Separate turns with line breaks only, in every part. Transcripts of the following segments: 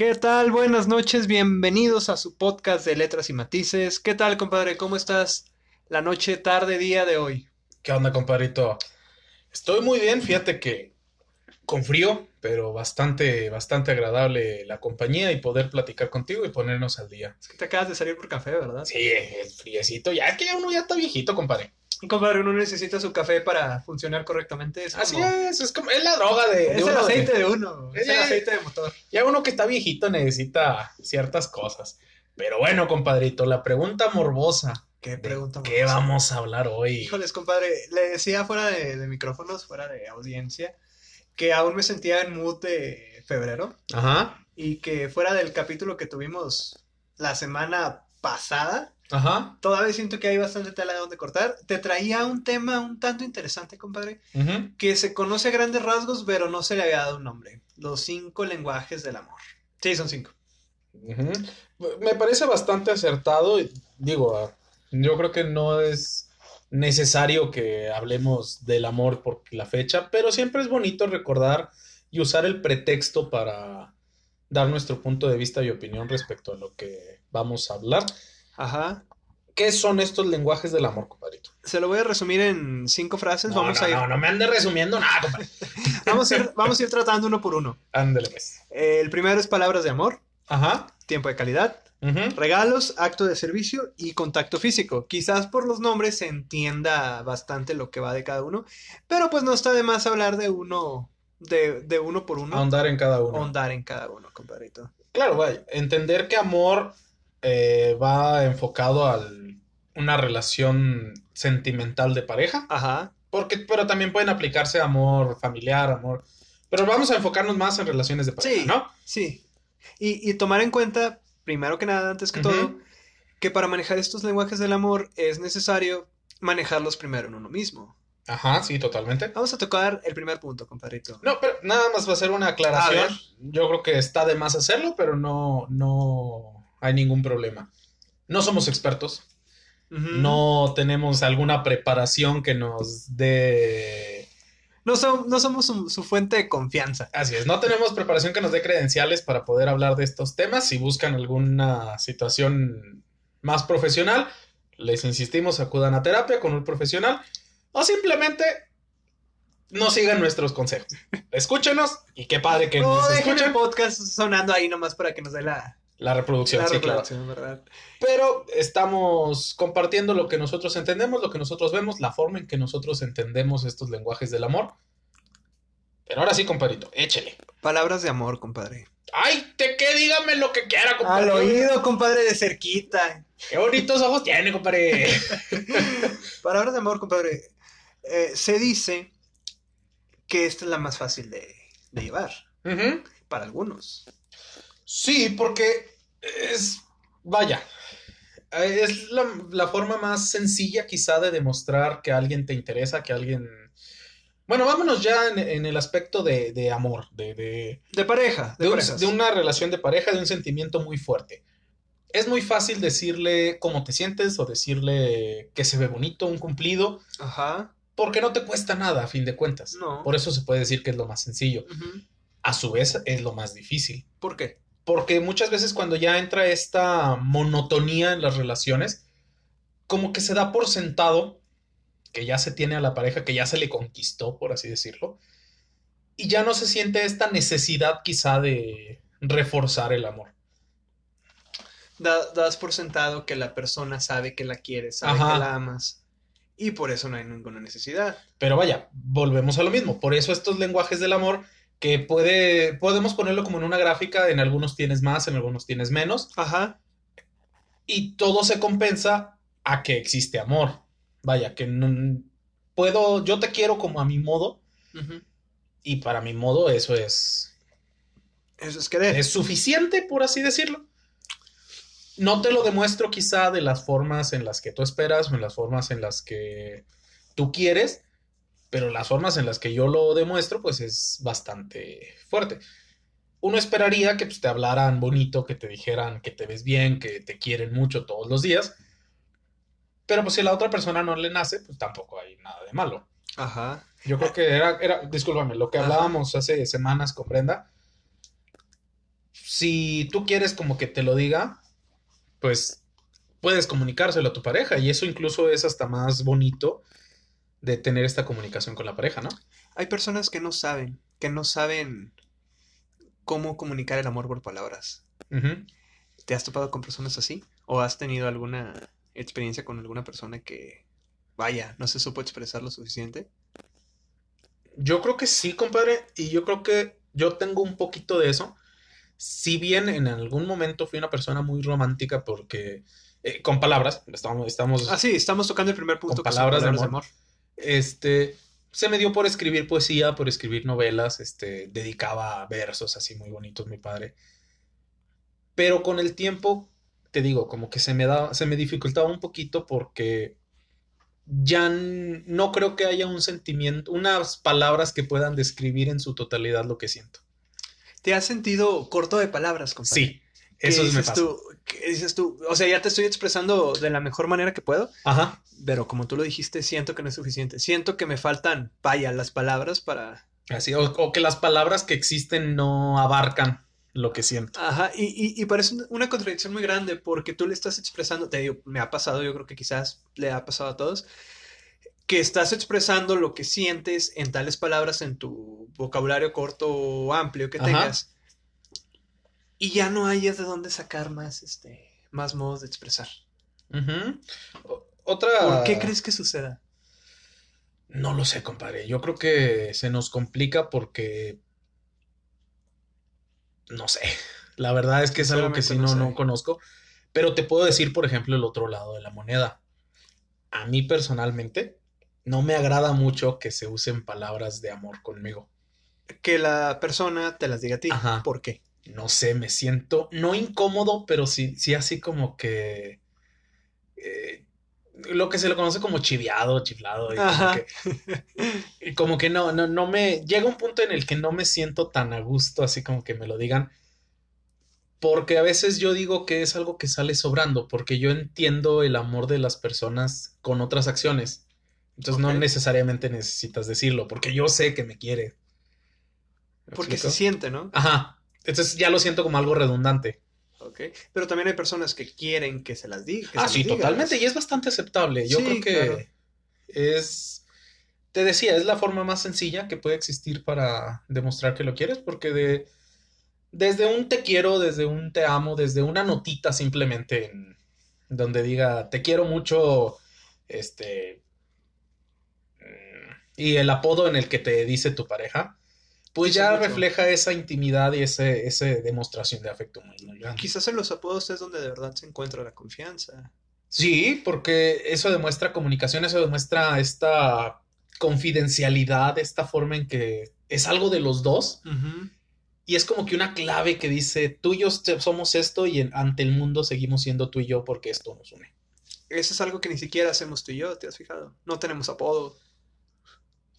¿Qué tal? Buenas noches, bienvenidos a su podcast de Letras y Matices. ¿Qué tal, compadre? ¿Cómo estás la noche, tarde, día de hoy?
¿Qué onda, compadrito? Estoy muy bien, fíjate que con frío, pero bastante, bastante agradable la compañía y poder platicar contigo y ponernos al día.
Es que te acabas de salir por café, ¿verdad?
Sí, el friecito, ya es que ya uno ya está viejito, compadre.
Compadre, uno necesita su café para funcionar correctamente. Es
Así
como-
es, es como, es la droga de,
Es el
uno
aceite de uno, es el aceite de motor.
Ya uno que está viejito necesita ciertas cosas. Pero bueno, compadrito, la pregunta morbosa.
¿Qué pregunta?
¿Qué
morbosa?
vamos a hablar hoy?
Híjoles, compadre, le decía fuera de, de micrófonos, fuera de audiencia, que aún me sentía en mood de febrero
Ajá,
y que fuera del capítulo que tuvimos la semana pasada,
ajá.
todavía siento que hay bastante tela de donde cortar. Te traía un tema un tanto interesante, compadre, que se conoce a grandes rasgos, pero no se le había dado un nombre. Los cinco lenguajes del amor. Sí, son cinco.
Me parece bastante acertado. y Digo, ah, yo creo que no es necesario que hablemos del amor por la fecha, pero siempre es bonito recordar y usar el pretexto para dar nuestro punto de vista y opinión respecto a lo que vamos a hablar.
Ajá.
¿Qué son estos lenguajes del amor, compadrito?
Se lo voy a resumir en cinco frases.
No,
vamos,
no,
a ir,
no, no me ande resumiendo nada, compadre.
vamos, a ir, vamos a ir tratando uno por uno.
Ándale, pues.
Eh, el primero es palabras de amor,
Ajá.
tiempo de calidad, regalos, acto de servicio y contacto físico. Quizás por los nombres se entienda bastante lo que va de cada uno, pero pues no está de más hablar de uno, de, de uno por uno,
Ahondar en cada uno.
ahondar en cada uno, compadrito.
Claro, vaya, entender que amor eh, va enfocado a una relación sentimental de pareja,
Ajá,
porque, pero también pueden aplicarse amor familiar, amor, pero vamos a enfocarnos más en relaciones de pareja,
Sí.
¿no?
sí. Y, y tomar en cuenta, primero que nada, antes que todo, que para manejar estos lenguajes del amor es necesario manejarlos primero en uno mismo.
Ajá, sí, totalmente.
Vamos a tocar el primer punto, compadrito.
No, pero nada más va a ser una aclaración. Yo creo que está de más hacerlo, pero no, no hay ningún problema. No somos expertos, no tenemos alguna preparación que nos dé
No, no somos su, su fuente de confianza.
Así es, no tenemos preparación que nos dé credenciales para poder hablar de estos temas. Si buscan alguna situación más profesional, les insistimos, acudan a terapia con un profesional o simplemente no sigan nuestros consejos. Escúchenos y qué padre que
No,
nos
dejen el
escuchen.
podcast sonando ahí nomás para que nos dé la,
La reproducción,
la
sí, claro.
reproducción, ¿verdad?
Pero estamos compartiendo lo que nosotros entendemos, lo que nosotros vemos, la forma en que nosotros entendemos estos lenguajes del amor. Pero ahora sí, compadrito, échele.
Palabras de amor, compadre.
Ay, te que dígame lo que quiera,
Al
compadre.
oído, compadre, de cerquita.
Qué bonitos ojos tiene, compadre.
Palabras de amor, compadre. Eh, se dice que esta es la más fácil de, de llevar, para algunos.
Sí, porque es, vaya, eh, es la, la forma más sencilla quizá de demostrar que alguien te interesa, que alguien... Bueno, vámonos ya en, en el aspecto de, de amor, de, de,
De pareja, de,
un- de una relación de pareja, de un sentimiento muy fuerte. Es muy fácil decirle cómo te sientes o decirle que se ve bonito, un cumplido,
Ajá.
porque no te cuesta nada a fin de cuentas.
No.
Por eso se puede decir que es lo más sencillo.
Ujú.
A su vez es lo más difícil.
¿Por qué?
Porque muchas veces cuando ya entra esta monotonía en las relaciones, como que se da por sentado que ya se tiene a la pareja, que ya se le conquistó, por así decirlo, y ya no se siente esta necesidad quizá de reforzar el amor.
Da- das por sentado que la persona sabe que la quieres, sabe
Ajá.
que la amas. Y por eso no hay ninguna necesidad.
Pero vaya, volvemos a lo mismo. Por eso estos lenguajes del amor, que puede, podemos ponerlo como en una gráfica, en algunos tienes más, en algunos tienes menos,
Ajá.
y todo se compensa a que existe amor. Vaya, que no puedo, yo te quiero como a mi modo,
Ujú.
y para mi modo eso es,
Eso es querer.
es suficiente, por así decirlo. No te lo demuestro quizá de las formas en las que tú esperas o en las formas en las que tú quieres, pero las formas en las que yo lo demuestro, pues es bastante fuerte. Uno esperaría que pues, te hablaran bonito, que te dijeran que te ves bien, que te quieren mucho todos los días, pero pues si a la otra persona no le nace, pues tampoco hay nada de malo.
Ajá.
Yo creo que era, era, discúlpame, lo que
Ajá.
hablábamos hace semanas con Brenda. si tú quieres como que te lo diga, pues puedes comunicárselo a tu pareja y eso incluso es hasta más bonito de tener esta comunicación con la pareja, ¿no?
Hay personas que no saben, que no saben cómo comunicar el amor por palabras. ¿Te has topado con personas así? ¿O has tenido alguna experiencia con alguna persona que, vaya, no se supo expresar lo suficiente?
Yo creo que sí, compadre, y yo creo que yo tengo un poquito de eso. Si bien en algún momento fui una persona muy romántica porque eh, con palabras, estamos, estamos
Ah, sí, estamos tocando el primer punto.
Con
que son
palabras de amor. Este, se me dio por escribir poesía, por escribir novelas, este, dedicaba versos así muy bonitos mi padre. Pero con el tiempo, te digo, como que se me da, se me dificultaba un poquito porque ya no creo que haya un sentimiento, unas palabras que puedan describir en su totalidad lo que siento.
¿Te has sentido corto de palabras, compadre?
Sí,
¿Qué
eso me
dices
pasa.
tú? ¿Qué dices tú? O sea, ya te estoy expresando de la mejor manera que puedo,
Ajá.
pero como tú lo dijiste, siento que no es suficiente. Siento que me faltan, vaya, las palabras para...
Así, o, o que las palabras que existen no abarcan lo que siento.
Ajá, y, y, y parece una contradicción muy grande porque tú le estás expresando, te digo, me ha pasado, yo creo que quizás le ha pasado a todos, que estás expresando lo que sientes en tales palabras en tu vocabulario corto o amplio que
Ajá.
tengas y ya no hayas de dónde sacar más, este, más modos de expresar.
Otra.
¿Por qué crees que suceda?
No lo sé, compadre. Yo creo que se nos complica porque. No sé. La verdad es que es algo que sí
Sinceramente
no,
no
conozco. Pero te puedo decir, por ejemplo, el otro lado de la moneda. A mí personalmente no me agrada mucho que se usen palabras de amor conmigo.
Que la persona te las diga a ti.
Ajá.
¿Por qué?
No sé, me siento no incómodo, pero sí, sí así como que. eh, lo que se le conoce como chiviado, chiflado. Y como que, y como que no, no, no me. Llega un punto en el que no me siento tan a gusto, así como que me lo digan. Porque a veces yo digo que es algo que sale sobrando, porque yo entiendo el amor de las personas con otras acciones. Entonces no necesariamente necesitas decirlo, porque yo sé que me quiere. ¿Me
Porque se siente, ¿no?
Ajá. Entonces ya lo siento como algo redundante.
Ok. Pero también hay personas que quieren que se las diga.
Ah, sí, totalmente. Y es bastante aceptable. Yo
Sí,
creo que
claro.
es. Te decía, es la forma más sencilla que puede existir para demostrar que lo quieres, porque de. Desde un te quiero, desde un te amo, desde una notita simplemente en donde diga te quiero mucho, este. mm, Y el apodo en el que te dice tu pareja, pues ya
mucho.
refleja esa intimidad y ese, esa demostración de afecto muy, muy grande.
Quizás en los apodos es donde de verdad se encuentra la confianza.
Sí, porque eso demuestra comunicación, eso demuestra esta confidencialidad, esta forma en que es algo de los dos y es como que una clave que dice tú y yo somos esto y en- ante el mundo seguimos siendo tú y yo porque esto nos une.
Eso es algo que ni siquiera hacemos tú y yo, ¿te has fijado? No tenemos apodo.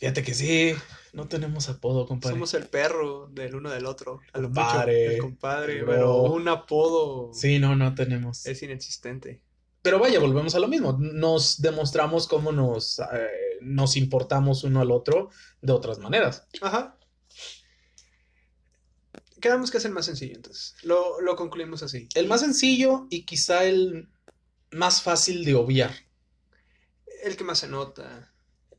Fíjate que sí, no tenemos apodo, compadre.
Somos el perro del uno del otro. A lo mucho,
Compadre,
el compadre, pero un apodo
Sí, no, no tenemos.
es inexistente.
Pero vaya, volvemos a lo mismo. Nos demostramos cómo nos, eh, nos importamos uno al otro de otras maneras.
Ajá. Quedamos que es el más sencillo, entonces. Lo, lo concluimos así.
El más sencillo y quizá el más fácil de obviar.
El que más se nota.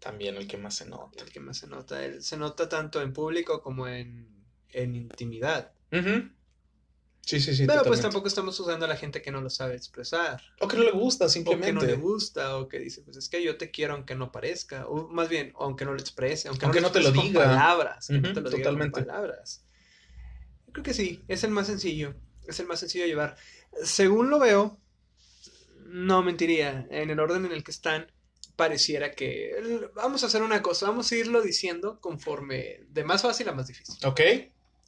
También el que más se nota.
El que más se nota. El- se nota tanto en público como en, en intimidad.
Ujú. Sí, sí, sí.
Pero pues
totalmente.
tampoco estamos usando a la gente que no lo sabe expresar.
O que no le gusta,
O que
simplemente.
no le gusta, o que dice, pues es que yo te quiero aunque no parezca. O más bien, aunque no lo exprese, aunque,
Aunque
no,
no te lo diga.
Con palabras. que no te lo diga con
totalmente.
palabras. Creo que sí, es el más sencillo. Es el más sencillo de llevar. Según lo veo, no mentiría. En el orden en el que están, pareciera que. Vamos a hacer una cosa, vamos a irlo diciendo conforme de más fácil a más difícil.
Ok.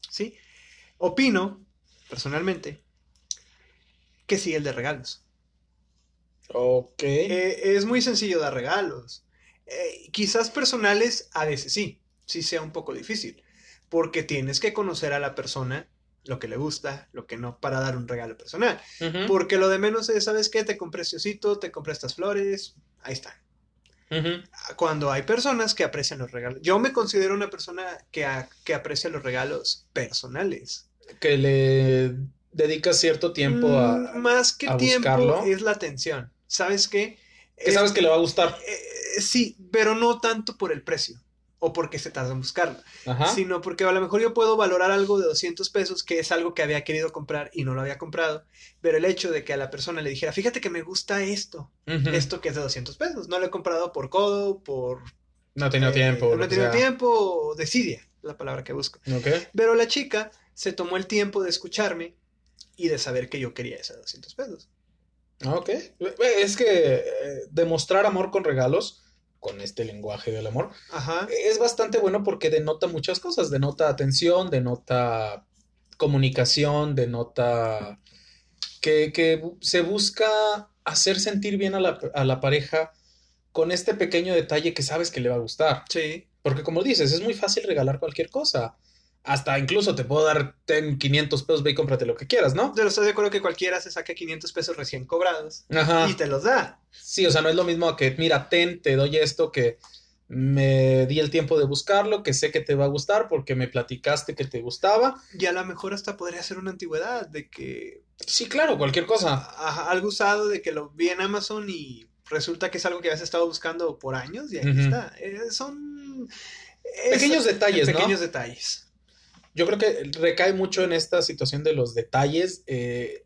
¿Sí? Opino, personalmente, que sí el de regalos.
Ok.
Eh, es muy sencillo dar regalos. Eh, quizás personales, a veces sí, sí sea un poco difícil, porque tienes que conocer a la persona, lo que le gusta, lo que no, para dar un regalo personal. Porque lo de menos es, ¿sabes qué? Te compré este osito, te compré estas flores, ahí Cuando hay personas que aprecian los regalos, yo me considero una persona que, a- que aprecia los regalos personales.
que le dedicas cierto tiempo a...
Mm, Más que
a
tiempo
buscarlo.
es la atención. ¿Sabes qué?
Que sabes que le va a gustar.
Eh, sí, pero no tanto por el precio o porque se tarda en buscarlo,
Ajá.
sino porque a lo mejor yo puedo valorar algo de 200 pesos que es algo que había querido comprar y no lo había comprado, pero el hecho de que a la persona le dijera, fíjate que me gusta esto,
Ujú.
esto que es de 200 pesos, no lo he comprado por codo, por...
No ha tenido
eh,
tiempo.
No he tenido
sea.
tiempo, desidia, la palabra que busco.
Ok.
Pero la chica se tomó el tiempo de escucharme y de saber que yo quería esos 200 pesos.
Ok. Es que eh, demostrar amor con regalos, con este lenguaje del amor,
Ajá.
es bastante bueno porque denota muchas cosas. Denota atención, denota comunicación, denota que, que se busca hacer sentir bien a la, a la pareja con este pequeño detalle que sabes que le va a gustar.
Sí.
Porque como dices, es muy fácil regalar cualquier cosa. Hasta incluso te puedo dar ten 500 pesos, ve y cómprate lo que quieras, ¿no?
Pero estoy de acuerdo que cualquiera se saca 500 pesos recién cobrados
Ajá.
y te los da.
Sí, o sea, no es lo mismo que, mira, ten, te doy esto que me di el tiempo de buscarlo, que sé que te va a gustar porque me platicaste que te gustaba.
Y a lo mejor hasta podría ser una antigüedad de que
Sí, claro, cualquier cosa.
ajá, algo usado de que lo vi en Amazon y resulta que es algo que has estado buscando por años y ahí
Ujú.
está. Eh, son es-
Pequeños detalles, ¿no?
pequeños detalles.
Yo creo que recae mucho en esta situación de los detalles, eh,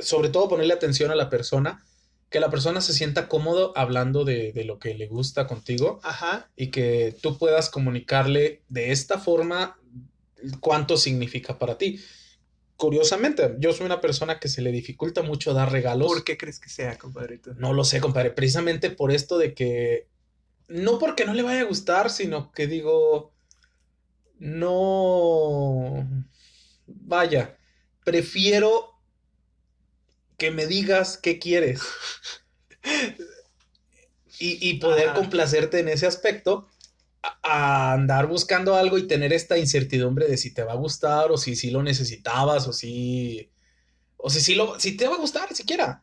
sobre todo ponerle atención a la persona, que la persona se sienta cómodo hablando de, de lo que le gusta contigo
Ajá.
y que tú puedas comunicarle de esta forma cuánto significa para ti. Curiosamente, yo soy una persona que se le dificulta mucho dar regalos.
¿Por qué crees que sea, compadrito?
No lo sé, compadre, precisamente por esto de que no porque no le vaya a gustar, sino que digo, no, vaya, prefiero que me digas qué quieres y, y poder
Ajá.
complacerte en ese aspecto. A, a andar buscando algo y tener esta incertidumbre de si te va a gustar o si sí lo necesitabas o si o si sí lo si te va a gustar siquiera.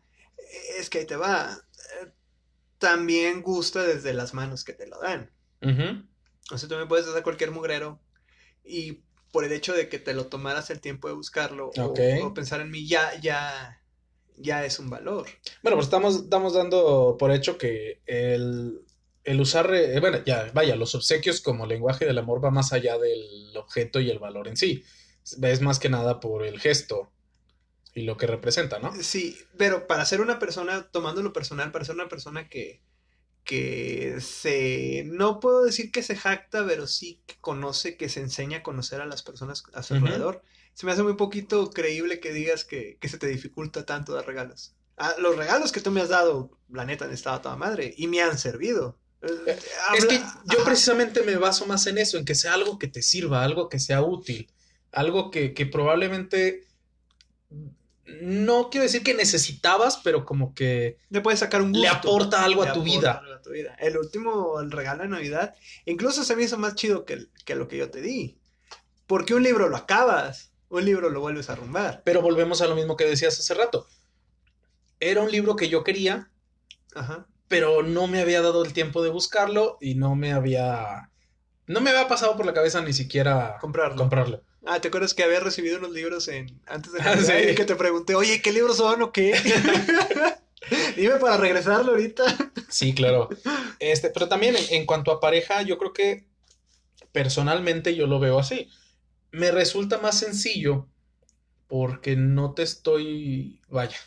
Es que ahí te va. También gusta desde las manos que te lo dan. O sea, tú me puedes dar cualquier mugrero y por el hecho de que te lo tomaras el tiempo de buscarlo o-
Ok.
o, pensar en mí, ya, ya, ya es un valor.
Bueno, pues estamos, estamos dando por hecho que el, el usar, eh, bueno, ya, vaya, los obsequios como lenguaje del amor va más allá del objeto y el valor en sí. Es más que nada por el gesto y lo que representa, ¿no?
Sí, pero para ser una persona, tomándolo personal, para ser una persona que, que se, no puedo decir que se jacta, pero sí que conoce, que se enseña a conocer a las personas a su alrededor, se me hace muy poquito creíble que digas que, que se te dificulta tanto dar regalos. Ah, los regalos que tú me has dado, la neta, han estado a toda madre y me han servido. Eh,
Es que yo precisamente me baso más en eso, en que sea algo que te sirva, algo que sea útil, algo que, que probablemente, no quiero decir que necesitabas, pero como que
le puedes sacar un gusto.
le aporta algo
Le
a tu
aporta algo a tu vida. El último, el regalo de Navidad, incluso se me hizo más chido que, que lo que yo te di. Porque un libro lo acabas, un libro lo vuelves a arrumbar.
Pero volvemos a lo mismo que decías hace rato. Era un libro que yo quería,
Ajá.
pero no me había dado el tiempo de buscarlo y no me había no me había pasado por la cabeza ni siquiera
Comprarlo.
comprarlo.
Ah, ¿te acuerdas que había recibido unos libros en antes de
Ah, sí.
y que te pregunté, oye, ¿qué libros son o qué? Dime para regresarlo ahorita.
Sí, claro. Este, pero también en, en cuanto a pareja, yo creo que personalmente yo lo veo así. Me resulta más sencillo porque no te estoy, vaya,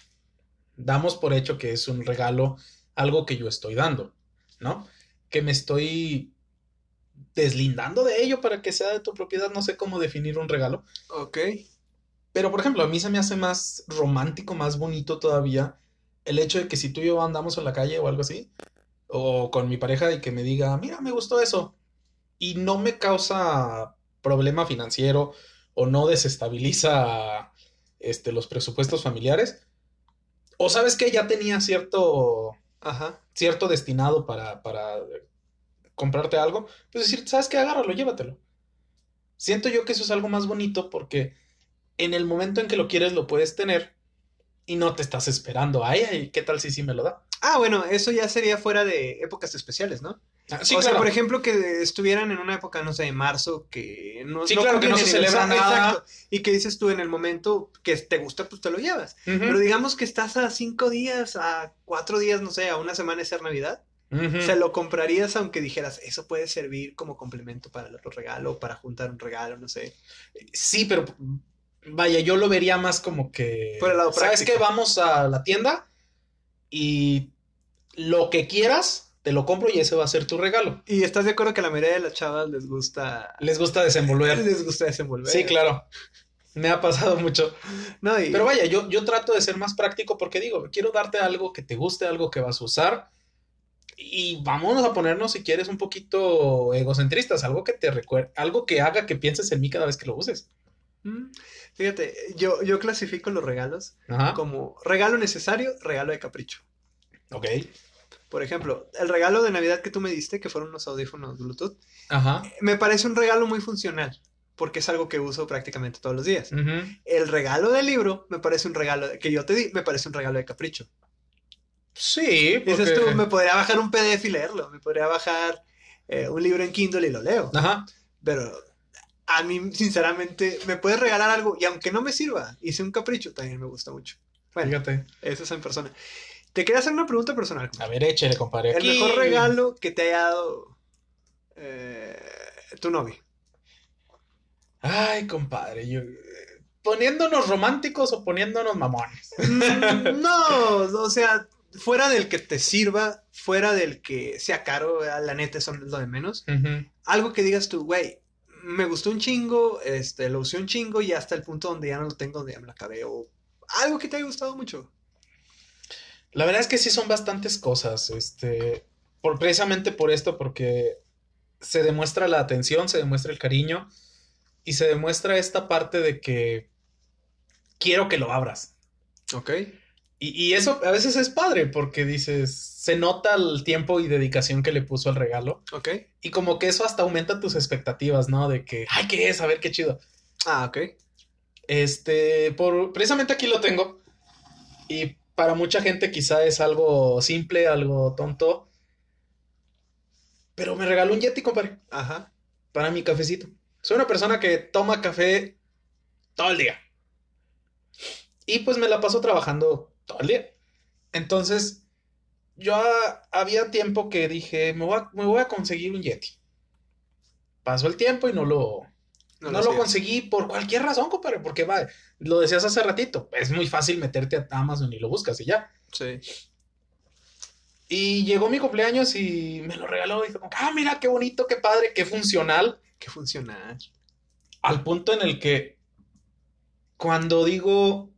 damos por hecho que es un regalo, algo que yo estoy dando, ¿no? Que me estoy deslindando de ello para que sea de tu propiedad, no sé cómo definir un regalo.
Ok.
Pero, por ejemplo, a mí se me hace más romántico, más bonito todavía el hecho de que si tú y yo andamos en la calle o algo así, o con mi pareja y que me diga, mira, me gustó eso, y no me causa problema financiero o no desestabiliza este, los presupuestos familiares, o sabes que ya tenía cierto,
Ajá.
cierto destinado para, para comprarte algo, pues decir, ¿sabes qué? Agárralo, llévatelo. Siento yo que eso es algo más bonito porque en el momento en que lo quieres lo puedes tener y no te estás esperando. Ay, ay, ¿qué tal si sí me lo da?
Ah, bueno, eso ya sería fuera de épocas especiales, ¿no?
Ah, sí,
o sea, por ejemplo, que estuvieran en una época, no sé, de marzo, que no,
Sí, claro, que no se celebra nada.
Exacto. Y que dices tú en el momento que te gusta, pues te lo llevas. Pero digamos que estás a cinco días, a cuatro días, no sé, a una semana de ser Navidad. Se lo comprarías aunque dijeras, eso puede servir como complemento para el otro regalo, para juntar un regalo, no sé.
Sí, pero vaya, yo lo vería más como que.
Por el lado
¿Sabes qué? Vamos a la tienda y lo que quieras, te lo compro y ese va a ser tu regalo.
Y estás de acuerdo que la mayoría de las chavas les gusta...
Les gusta desenvolver.
Les gusta desenvolver.
Sí, claro. Me ha pasado mucho.
No, y-
Pero vaya, yo, yo trato de ser más práctico porque digo, quiero darte algo que te guste, algo que vas a usar. Y vámonos a ponernos, si quieres, un poquito egocentristas, algo que te recuerde, algo que haga que pienses en mí cada vez que lo uses.
Mm, Fíjate, yo, yo clasifico los regalos
Ajá.
como regalo necesario, regalo de capricho.
Ok.
Por ejemplo, el regalo de Navidad que tú me diste, que fueron unos audífonos Bluetooth,
Ajá.
me parece un regalo muy funcional, porque es algo que uso prácticamente todos los días. El regalo del libro me parece un regalo que yo te di, me parece un regalo de capricho.
Sí, porque...
Dices tú, me podría bajar un PDF y leerlo, me podría bajar eh, un libro en Kindle y lo leo.
Ajá.
Pero a mí, sinceramente, me puedes regalar algo y aunque no me sirva, hice un capricho, también me gusta mucho. Bueno,
Fíjate.
eso es en persona. Te quería hacer una pregunta personal.
A ver, échale, compadre.
El
Aquí-
mejor regalo que te haya dado eh, tu novio.
Ay, compadre, yo... Poniéndonos románticos o poniéndonos mamones.
Mm, no, o sea, fuera del que te sirva, fuera del que sea caro, la neta eso es lo de menos. Algo que digas tú, güey, me gustó un chingo, este, lo usé un chingo y hasta el punto donde ya no lo tengo, donde ya me lo acabé. O algo que te haya gustado mucho.
La verdad es que sí son bastantes cosas, este, por, precisamente por esto, porque se demuestra la atención, se demuestra el cariño y se demuestra esta parte de que quiero que lo abras.
Ok.
Y, y eso a veces es padre porque dices, se nota el tiempo y dedicación que le puso al regalo
Ok.
y como que eso hasta aumenta tus expectativas, ¿no? De que, ay, ¿qué es? A ver qué chido.
Ah, ok.
Este, por, precisamente aquí lo tengo. Y para mucha gente quizá es algo simple, algo tonto. Pero me regaló un Yeti, compadre,
Ajá.
para mi cafecito. Soy una persona que toma café todo el día. Y pues me la paso trabajando todo el día. Entonces, yo había tiempo que dije, me voy a, me voy a conseguir un Yeti. Pasó el tiempo y no lo, no, lo conseguí por cualquier razón, compadre, porque va, lo decías hace ratito, es muy fácil meterte a Amazon y lo buscas y ya.
Sí.
Y llegó mi cumpleaños y me lo regaló y dije, ah, mira, qué bonito, qué padre, qué funcional,
Qué funcional.
al punto en el que cuando digo,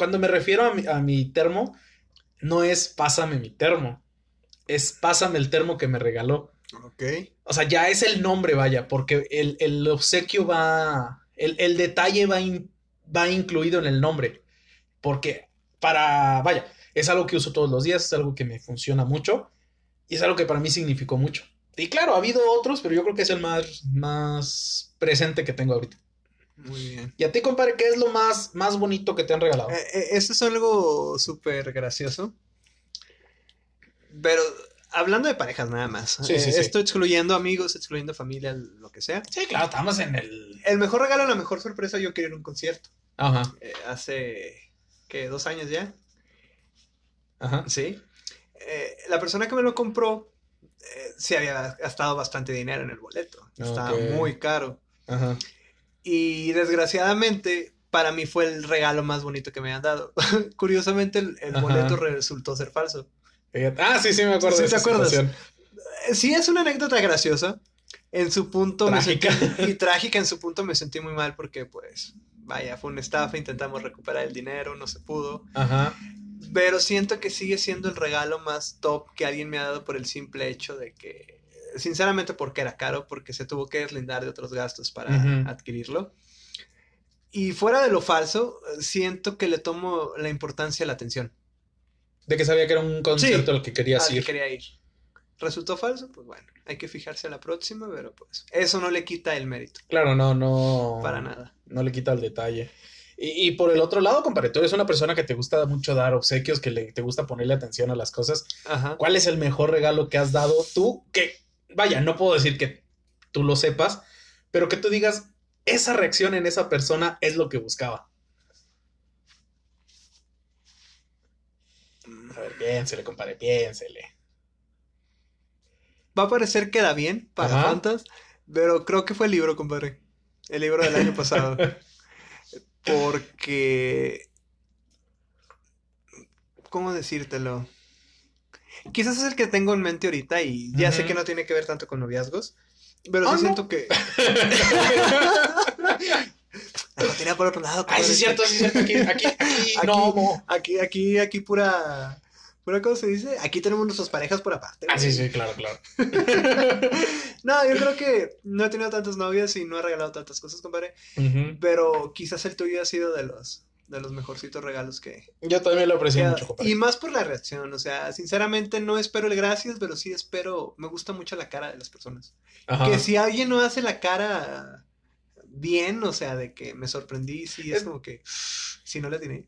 cuando me refiero a mi, a mi termo, no es pásame mi termo, es pásame el termo que me regaló.
Ok.
O sea, ya es el nombre, vaya, porque el, el obsequio va, el, el detalle va, in- va incluido en el nombre. Porque para, vaya, es algo que uso todos los días, es algo que me funciona mucho y es algo que para mí significó mucho. Y claro, ha habido otros, pero yo creo que es el más, más presente que tengo ahorita.
Muy bien.
Y a ti, compadre, ¿qué es lo más, más bonito que te han regalado?
Eh, eh, esto es algo súper gracioso. Pero hablando de parejas nada más.
Sí, sí,
eh,
sí.
Esto excluyendo amigos, excluyendo familia, lo que sea.
Sí, claro, estamos en el...
El mejor regalo, la mejor sorpresa, yo quería ir a un concierto.
Ajá,
Eh, hace, ¿qué? ¿Dos años ya?
ajá.
Sí. Eh, la persona que me lo compró eh, se había gastado bastante dinero en el boleto. Estaba muy caro.
Ajá.
Y desgraciadamente, para mí fue el regalo más bonito que me han dado. Curiosamente, el, boleto resultó ser falso.
Ah, sí, sí, me acuerdo
Sí,
de
¿te acuerdas?
situación.
Eh, Sí, es una anécdota graciosa. En su punto
Trágica.
me sentí, y trágica en su punto me sentí muy mal porque pues vaya, fue una estafa, intentamos recuperar el dinero, no se pudo,
Ajá.
pero siento que sigue siendo el regalo más top que alguien me ha dado por el simple hecho de que sinceramente porque era caro, porque se tuvo que deslindar de otros gastos para adquirirlo. Y fuera de lo falso, siento que le tomo la importancia a la atención.
De que sabía que era un concierto al que querías
al que
ir.
quería ir. ¿Resultó falso? Pues bueno, hay que fijarse a la próxima, pero pues eso no le quita el mérito,
Claro, no, no.
para nada.
No le quita el detalle. Y, y por el otro lado, compadre, tú eres una persona que te gusta mucho dar obsequios, que le, te gusta ponerle atención a las cosas.
Ajá.
¿Cuál es el mejor regalo que has dado tú? Que, vaya, no puedo decir que tú lo sepas, pero que tú digas, esa reacción en esa persona es lo que buscaba. A ver, piénsele, compadre, piénsele.
Va a parecer que da bien para
Ajá.
Fantas, pero creo que fue el libro, compadre. El libro del año pasado. Porque... ¿Cómo decírtelo? Quizás es el que tengo en mente ahorita y ya sé que no tiene que ver tanto con noviazgos, pero
Ah,
sí
¿no?
siento que... Lo tenía por otro lado,
Ay, sí, es cierto, sí, es cierto. Aquí, aquí, aquí,
Aquí-
no, mo.
Aquí, aquí, aquí pura... ¿Pura cómo se dice? Aquí tenemos nuestras parejas por aparte.
Ah, sí, sí, claro, claro.
No, yo creo que no he tenido tantas novias y no he regalado tantas cosas, compadre.
Ujú.
Pero quizás el tuyo ha sido de los, de los mejorcitos regalos que...
Yo también lo aprecio
que-
mucho, compadre.
y más por la reacción, o sea, sinceramente no espero el gracias, pero sí espero, me gusta mucho la cara de las personas.
Ajá.
Que si alguien no hace la cara bien, o sea, de que me sorprendí, sí, es
Es-
como que, si no le tiene.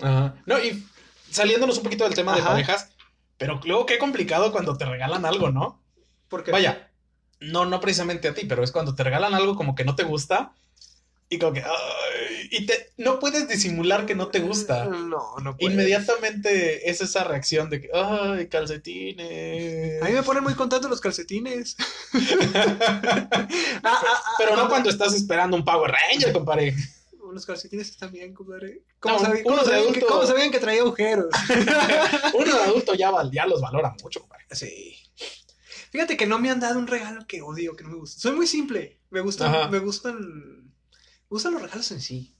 Ajá. No, y saliéndonos un poquito del tema de parejas, pero luego qué complicado cuando te regalan algo, ¿no?
Porque,
Vaya, no, no precisamente a ti, pero es cuando te regalan algo como que no te gusta y como que, ay, y te, no puedes disimular que no te gusta.
No, no puedes.
Inmediatamente es esa reacción de que, ay, calcetines.
A mí me ponen muy contento los calcetines. Ah, ah, ah,
Pero no cuando estás esperando un Power Ranger, compadre.
Unos calcetines están bien, compadre. ¿Cómo,
No,
cómo sabían que,
adulto.
cómo sabían que traía agujeros?
Uno de adulto ya, val- ya los valora mucho, compadre.
Sí. Fíjate que no me han dado un regalo que odio, que no me gusta. Soy muy simple. Me gustan,
Ajá.
me gustan, gustan los regalos en sí.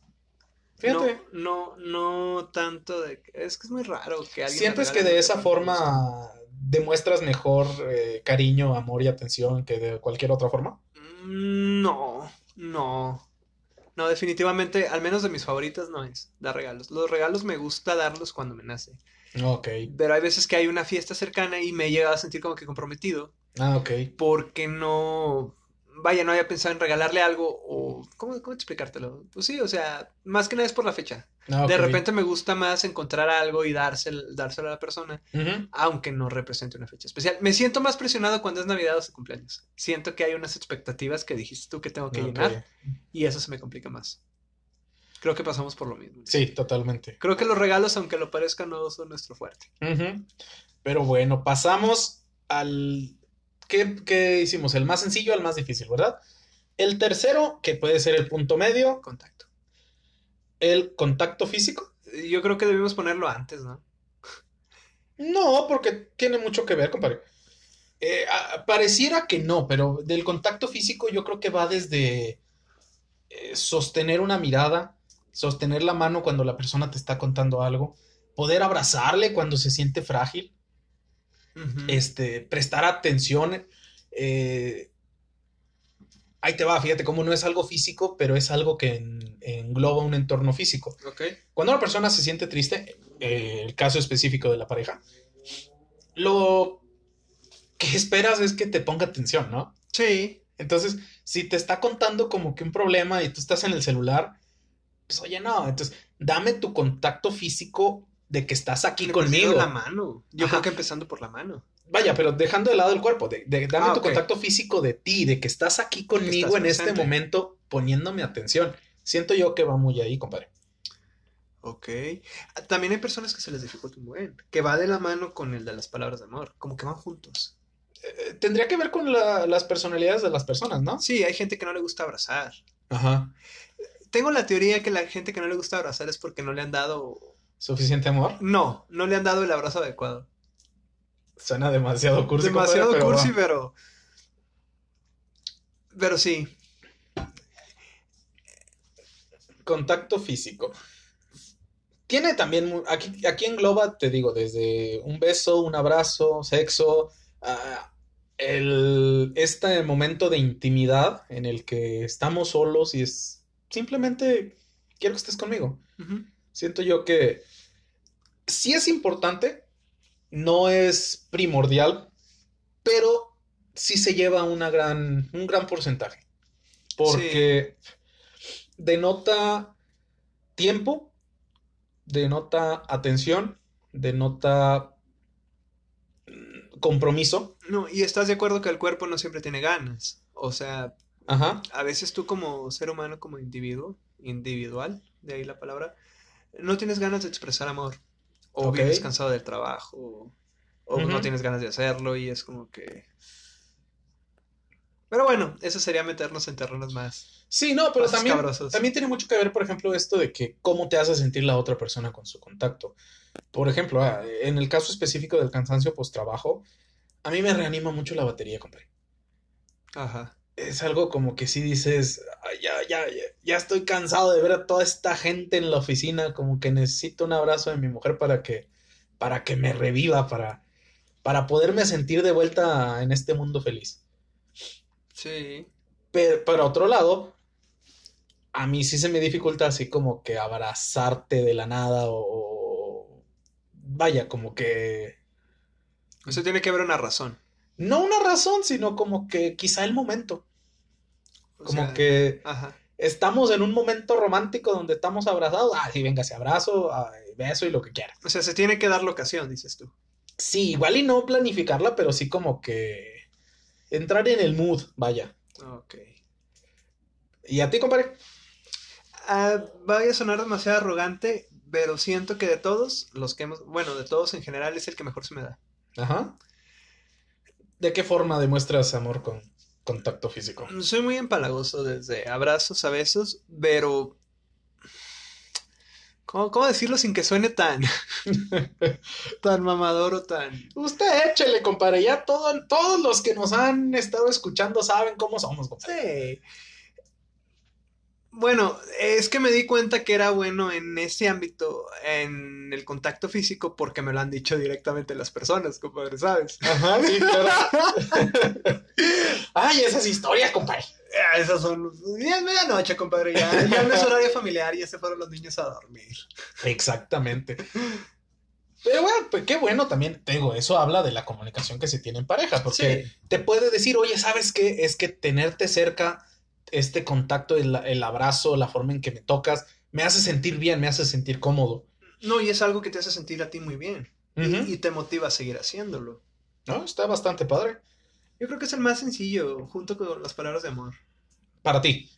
Fíjate.
No, no, no tanto de... Es que es muy raro que alguien...
¿Sientes que de esa forma demuestras mejor eh, cariño, amor y atención que de cualquier otra forma?
Mm, No, no. No, definitivamente, al menos de mis favoritas no es dar regalos. Los regalos me gusta darlos cuando me nace.
Ok.
Pero hay veces que hay una fiesta cercana y me he llegado a sentir como que comprometido
Ah, ok.
porque no, vaya, no había pensado en regalarle algo o, ¿cómo, cómo explicártelo? Pues sí, o sea, más que nada es por la fecha.
Ah,
De repente me gusta más encontrar algo y dárselo, dárselo a la persona, aunque no represente una fecha especial. Me siento más presionado cuando es Navidad o su cumpleaños. Siento que hay unas expectativas que dijiste tú que tengo que llenar y eso se me complica más. Creo que pasamos por lo mismo.
Sí, totalmente.
Creo que los regalos, aunque lo parezca, no son nuestro fuerte.
Pero bueno, pasamos al... ¿Qué, qué hicimos? El más sencillo al más difícil, ¿verdad? El tercero, que puede ser el punto medio,
Contacto.
el contacto físico.
Yo creo que debimos ponerlo antes, ¿no?
No, porque tiene mucho que ver, compadre. Eh, a- pareciera que no, pero del contacto físico yo creo que va desde eh, sostener una mirada, sostener la mano cuando la persona te está contando algo, poder abrazarle cuando se siente frágil, Este, prestar atención. eh, ahí te va, fíjate cómo no es algo físico, pero es algo que en- engloba un entorno físico. Cuando una persona se siente triste, eh, el caso específico de la pareja, lo que esperas es que te ponga atención, ¿no?
Sí.
Entonces, si te está contando como que un problema y tú estás en el celular, pues oye, no, entonces dame tu contacto físico de que estás aquí conmigo.
La mano. Yo
Ajá.
creo que empezando por la mano.
Vaya, pero dejando de lado el cuerpo, de, de- dame
Ah,
tu contacto físico de ti, de que estás aquí conmigo
estás
en este momento poniéndome atención. Siento yo que va muy ahí, compadre.
Ok. También hay personas que se les dificulta un buen. Que va de la mano con el de las palabras de amor. Como que van juntos.
Eh, tendría que ver con la- las personalidades de las personas, ¿no?
Sí, hay gente que no le gusta abrazar.
Ajá.
Tengo la teoría que la gente que no le gusta abrazar es porque no le han dado.
¿Suficiente amor?
No, no le han dado el abrazo adecuado.
Suena demasiado cursi.
Demasiado
compadre,
cursi, pero. Pero sí.
Contacto físico. Tiene también, aquí, aquí engloba, te digo, desde un beso, un abrazo, sexo, el, este momento de intimidad en el que estamos solos y es simplemente quiero que estés conmigo.
Ujú.
Siento yo que sí es importante, no es primordial, pero sí se lleva una gran, un gran porcentaje. Porque denota tiempo, denota atención, denota compromiso.
No, y estás de acuerdo que el cuerpo no siempre tiene ganas. O sea,
Ajá.
a veces tú como ser humano, como individuo, individual, de ahí la palabra, no tienes ganas de expresar amor. O
Ok.
vienes cansado del trabajo, o no tienes ganas de hacerlo, y es como que... Pero bueno, eso sería meternos en terrenos más,
Sí, no, pero también, también tiene mucho que ver, por ejemplo, esto de que cómo te hace sentir la otra persona con su contacto. Por ejemplo, ah, en el caso específico del cansancio post-trabajo, a mí me reanima mucho la batería, compadre.
Ajá.
Es algo como que sí dices, "Ay, ya, ya, ya, ya estoy cansado de ver a toda esta gente en la oficina, como que necesito un abrazo de mi mujer para que, para que me reviva, para, para poderme sentir de vuelta en este mundo feliz.
Sí.
Pero, por otro lado, a mí sí se me dificulta así como que abrazarte de la nada o, vaya, como que
O sea, tiene que haber una razón.
no una razón, sino como que quizá el momento,
O
como
sea,
que
Ajá.
estamos en un momento romántico donde estamos abrazados, ah, sí, venga, se abrazo, ah, beso y lo que quiera.
O sea, se tiene que dar la ocasión, dices tú.
Sí, igual y no planificarla, pero sí como que entrar en el mood, vaya.
Ok.
¿Y a ti, compadre?
Ah, vaya a sonar demasiado arrogante, pero siento que de todos, los que hemos, bueno, de todos en general es el que mejor se me da.
Ajá. ¿De qué forma demuestras amor con contacto físico?
Soy muy empalagoso desde abrazos a besos, pero... ¿Cómo, cómo decirlo sin que suene tan... tan mamador o tan...
Usted échele, compadre. Ya todo- todos los que nos han estado escuchando saben cómo somos, compadre.
Sí. Bueno, es que me di cuenta que era bueno en ese ámbito, en el contacto físico, porque me lo han dicho directamente las personas, compadre, ¿sabes?
Ajá, sí, claro. Ay, esas historias, compadre.
Ah, Esas son ya es medianoche, compadre, ya, ya no es horario familiar, ya se fueron los niños a dormir.
Exactamente. Pero bueno, pues qué bueno también, te digo, eso habla de la comunicación que se tiene en pareja, porque
Sí.
te puede decir, oye, ¿sabes qué? Es que tenerte cerca, este contacto, el, el abrazo, la forma en que me tocas, me hace sentir bien, me hace sentir cómodo.
No, y es algo que te hace sentir a ti muy bien. y- te motiva a seguir haciéndolo.
¿No? Está bastante padre.
Yo creo que es el más sencillo, junto con las palabras de amor.
Para ti.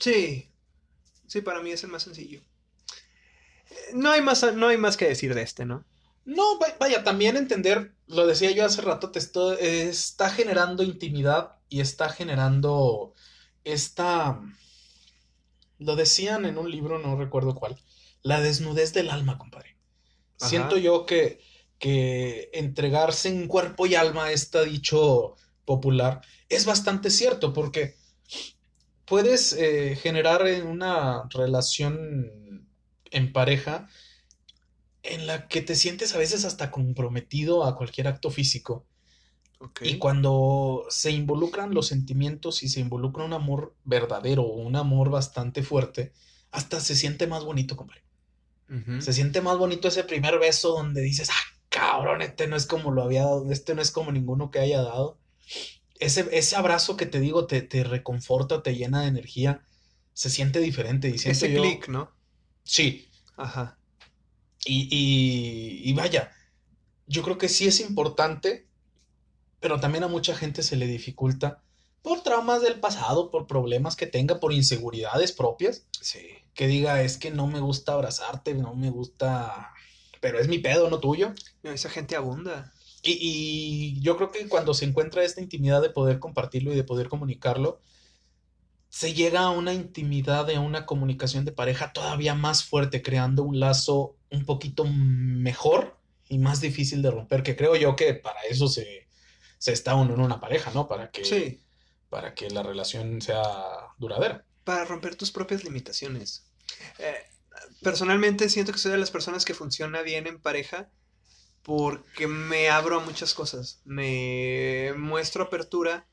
Sí, sí, para mí es el más sencillo. Eh, No hay más, no hay más que decir de este, ¿no?
No, va- vaya, también entender, lo decía yo hace rato, te esto- eh, está generando intimidad y está generando esta, lo decían en un libro, no recuerdo cuál, la desnudez del alma, compadre.
Ajá.
Siento yo que, que entregarse en cuerpo y alma, este dicho popular, es bastante cierto, porque puedes eh, generar en una relación en pareja en la que te sientes a veces hasta comprometido a cualquier acto físico. Y cuando se involucran los sentimientos y se involucra un amor verdadero o un amor bastante fuerte, hasta se siente más bonito, compadre. Se siente más bonito ese primer beso donde dices, ah, cabrón, este no es como lo había dado, este no es como ninguno que haya dado. Ese, ese abrazo que te digo te, te reconforta, te llena de energía, se siente diferente. Y siento
Ese
yo-
clic, ¿no?
Sí,
Ajá.
y, y, y vaya, yo creo que sí es importante, pero también a mucha gente se le dificulta por traumas del pasado, por problemas que tenga, por inseguridades propias,
Sí.
que diga, es que no me gusta abrazarte, no me gusta, pero es mi pedo, no tuyo.
Esa gente abunda.
Y, y yo creo que cuando se encuentra esta intimidad de poder compartirlo y de poder comunicarlo, se llega a una intimidad de una comunicación de pareja todavía más fuerte, creando un lazo un poquito mejor y más difícil de romper, que creo yo que para eso se, se está uno en una pareja, ¿no? Para que,
Sí.
para que la relación sea duradera.
Para romper tus propias limitaciones. Eh, personalmente siento que soy de las personas que funciona bien en pareja porque me abro a muchas cosas. Me muestro apertura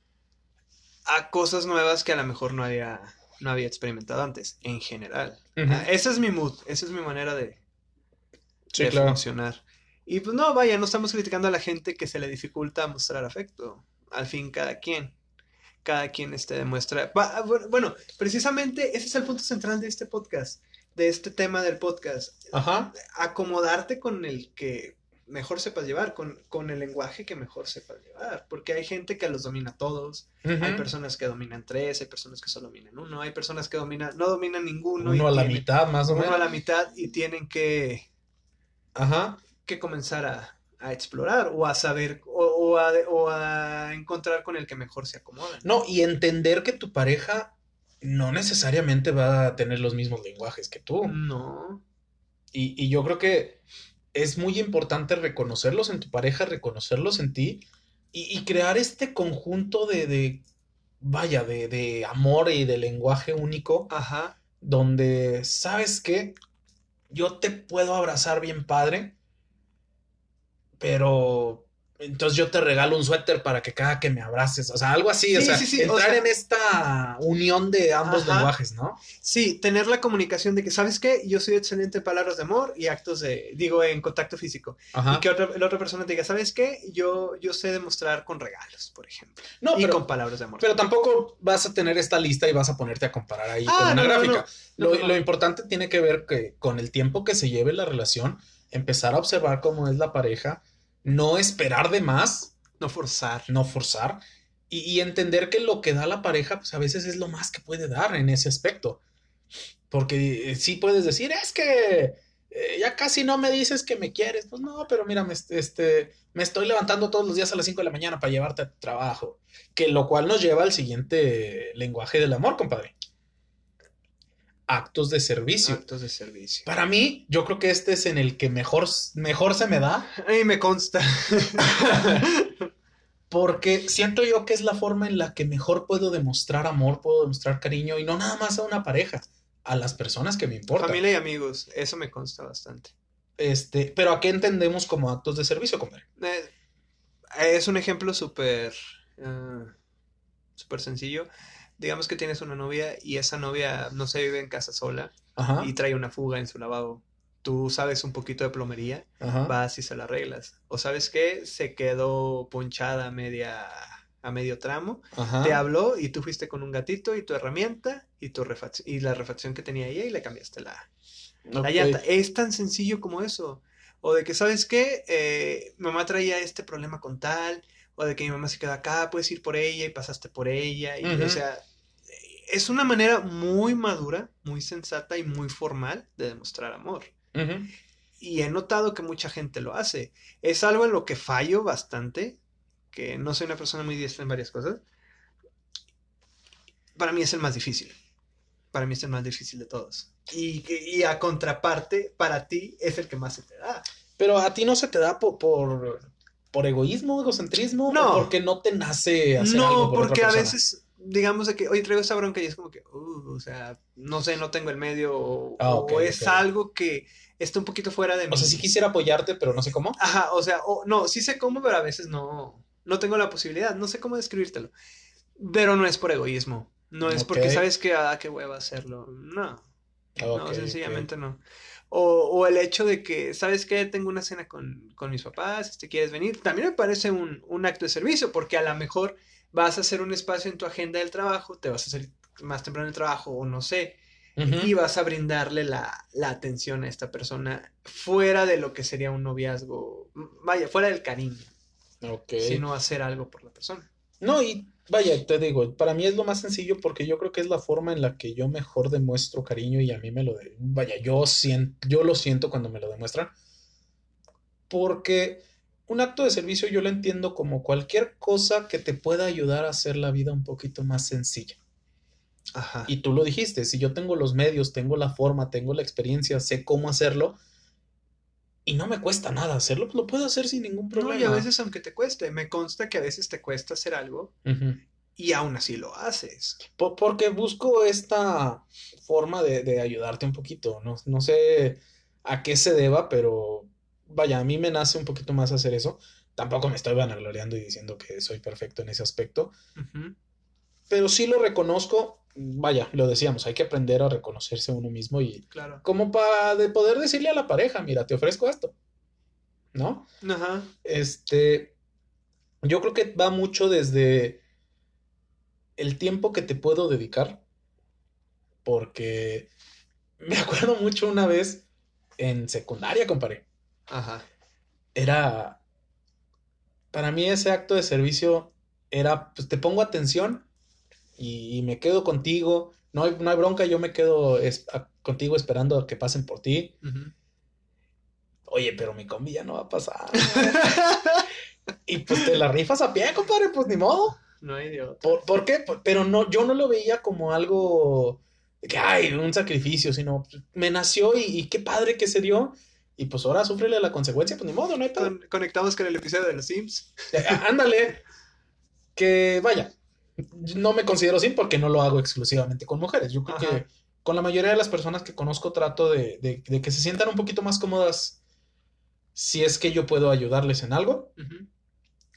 a cosas nuevas que a lo mejor no había, no había experimentado antes, en general. Ah, ese es mi mood, esa es mi manera de,
Sí,
de
claro.
funcionar. Y pues no, vaya, no estamos criticando a la gente que se le dificulta mostrar afecto. Al fin, cada quien. Cada quien este, demuestra. Va- bu- Bueno, precisamente ese es el punto central de este podcast. de este tema del podcast,
Ajá.
acomodarte con el que mejor sepas llevar, con, con el lenguaje que mejor sepas llevar, porque hay gente que los domina todos, hay personas que dominan tres, hay personas que solo dominan uno, hay personas que dominan, no dominan ninguno,
Uno
y
a la mitad, más o
uno
menos.
a la mitad y tienen que,
Ajá.
Que comenzar a, a explorar o a saber o, o a, o a encontrar con el que mejor se acomodan.
No, y entender que tu pareja no necesariamente va a tener los mismos lenguajes que tú.
No.
Y, y yo creo que es muy importante reconocerlos en tu pareja, reconocerlos en ti y, y crear este conjunto de, de vaya, de, de amor y de lenguaje único
Ajá.
donde, ¿sabes qué? Yo te puedo abrazar bien padre, pero entonces yo te regalo un suéter para que cada que me abraces, o sea, algo así, o
Sí,
sea,
sí, sí, o
entrar
sea-
en esta unión de ambos
Ajá.
lenguajes, ¿no?
Sí, tener la comunicación de que, ¿sabes qué? Yo soy excelente en palabras de amor y actos de, digo, en contacto físico.
Ajá.
Y que otra, la otra persona te diga, ¿sabes qué? Yo, yo sé demostrar con regalos, por ejemplo.
No,
y
pero,
con palabras de amor.
pero tampoco vas a tener esta lista y vas a ponerte a comparar ahí
Ah,
con una
no,
gráfica.
no.
Lo,
No,
lo importante tiene que ver que con el tiempo que se lleve la relación, empezar a observar cómo es la pareja, no esperar de más,
No forzar.
no forzar, y, y entender que lo que da la pareja, pues a veces es lo más que puede dar en ese aspecto. Porque eh, sí puedes decir, es que eh, ya casi no me dices que me quieres. Pues no, pero mira, me, est- este, me estoy levantando todos los días a las 5 de la mañana para llevarte a tu trabajo. Que lo cual nos lleva al siguiente lenguaje del amor, compadre. Actos de servicio.
Actos de servicio.
Para mí, yo creo que este es en el que mejor, mejor se me da.
Mí me consta.
Porque siento yo que es la forma en la que mejor puedo demostrar amor, puedo demostrar cariño y no nada más a una pareja, a las personas que me importan.
Familia y amigos, eso me consta bastante.
Este, pero ¿a qué entendemos como actos de servicio, compadre?
Eh, es un ejemplo súper ah, súper sencillo. Digamos que tienes una novia y esa novia no se vive en casa sola
Ajá,
y trae una fuga en su lavabo. Tú sabes un poquito de plomería,
ajá,
vas y se la arreglas. O sabes qué, se quedó ponchada a media a medio tramo,
ajá.
te habló y tú fuiste con un gatito y tu herramienta y tu y la refacción que tenía ella y le cambiaste la, la
Ok.
llanta. Es tan sencillo como eso. O de que, ¿sabes qué? Eh, mamá traía este problema con tal, o de que mi mamá se quedó acá, puedes ir por ella y pasaste por ella. Y,
Ujú.
O sea, es una manera muy madura, muy sensata y muy formal de demostrar amor. Y he notado que mucha gente lo hace. Es algo en lo que fallo bastante, que no soy una persona muy diestra en varias cosas. Para mí es el más difícil. Para mí es el más difícil de todos. Y, y a contraparte, para ti es el que más se te da.
Pero a ti no se te da po- por, por, egoísmo, egocentrismo,
No.
o porque no te nace hacer
No,
algo por otra
porque a veces, digamos de que, oye, traigo esta bronca y es como que, uh, o sea, no sé, no tengo el medio, o,
Ah,
o es algo que está un poquito fuera de mí.
O sea, sí quisiera apoyarte, pero no sé cómo.
Ajá, o sea, o- no, sí sé cómo, pero a veces no, no tengo la posibilidad, no sé cómo describírtelo. Pero no es por egoísmo, no es porque sabes que, ah, qué hueva hacerlo, no, no,
Ok,
sencillamente no. O, o el hecho de que, ¿sabes qué? Tengo una cena con, con mis papás, si te quieres venir, también me parece un, un acto de servicio, porque a lo mejor vas a hacer un espacio en tu agenda del trabajo, te vas a hacer más temprano el trabajo, o no sé, y vas a brindarle la, la atención a esta persona fuera de lo que sería un noviazgo, vaya, fuera del cariño, sino hacer algo por la persona.
No, y vaya, te digo, para mí es lo más sencillo porque yo creo que es la forma en la que yo mejor demuestro cariño y a mí me lo de, vaya, yo siento, yo lo siento cuando me lo demuestran. Porque un acto de servicio yo lo entiendo como cualquier cosa que te pueda ayudar a hacer la vida un poquito más sencilla.
Ajá.
Y tú lo dijiste, si yo tengo los medios, tengo la forma, tengo la experiencia, sé cómo hacerlo y no me cuesta nada hacerlo, pues lo puedo hacer sin ningún
No,
problema.
y a veces aunque te cueste, me consta que a veces te cuesta hacer algo y aún así lo haces.
Po- Porque busco esta forma de, de ayudarte un poquito. No, no sé a qué se deba, pero vaya, a mí me nace un poquito más hacer eso. Tampoco me estoy vanagloriando y diciendo que soy perfecto en ese aspecto, pero sí lo reconozco. Vaya, lo decíamos, hay que aprender a reconocerse a uno mismo y
Claro.
como para de poder decirle a la pareja, mira, te ofrezco esto, ¿no?
Ajá.
Este, yo creo que va mucho desde el tiempo que te puedo dedicar, porque Me acuerdo mucho una vez en secundaria, compadre.
Ajá.
Era. Para mí, ese acto de servicio era: pues te pongo atención y, y me quedo contigo. No hay, no hay bronca, yo me quedo es- a- contigo esperando a que pasen por ti. Oye, pero mi combi ya no va a pasar. y pues te la rifas a pie, compadre, pues ni modo.
no hay de otra.
¿Por, por qué? Pero no, yo no lo veía como algo que, ay, un sacrificio, sino me nació y, y qué padre que se dio. Y pues ahora sufrele la consecuencia, pues ni modo, no hay.
Con- conectamos con el episodio de los Sims.
Eh, Ándale. Que vaya, no me considero sin porque no lo hago exclusivamente con mujeres. Yo creo
Ajá.
que con la mayoría de las personas que conozco trato de, de- de que se sientan un poquito más cómodas si es que yo puedo ayudarles en algo.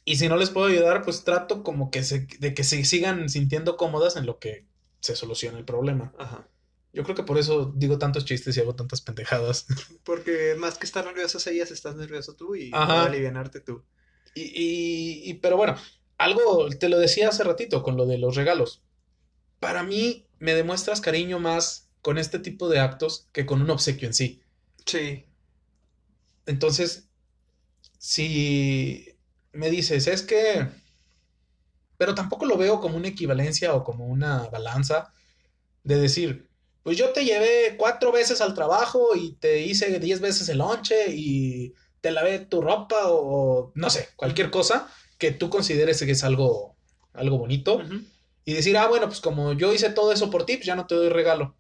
Y si no les puedo ayudar, pues trato como que se, de que se sigan sintiendo cómodas en lo que se soluciona el problema.
Ajá.
Yo creo que por eso digo tantos chistes y hago tantas pendejadas.
Porque más que estar nerviosas ellas, estás nervioso tú y alivianarte tú.
Y, y- y- pero bueno, algo te lo decía hace ratito con lo de los regalos. Para mí me demuestras cariño más con este tipo de actos que con un obsequio en sí.
Sí.
Entonces, si me dices, es que, pero tampoco lo veo como una equivalencia o como una balanza de decir, pues yo te llevé cuatro veces al trabajo y te hice diez veces el lonche y te lavé tu ropa o, o no sé, cualquier cosa que tú consideres que es algo, algo bonito
Ujú.
y decir, ah, bueno, pues como yo hice todo eso por ti, pues ya no te doy regalo.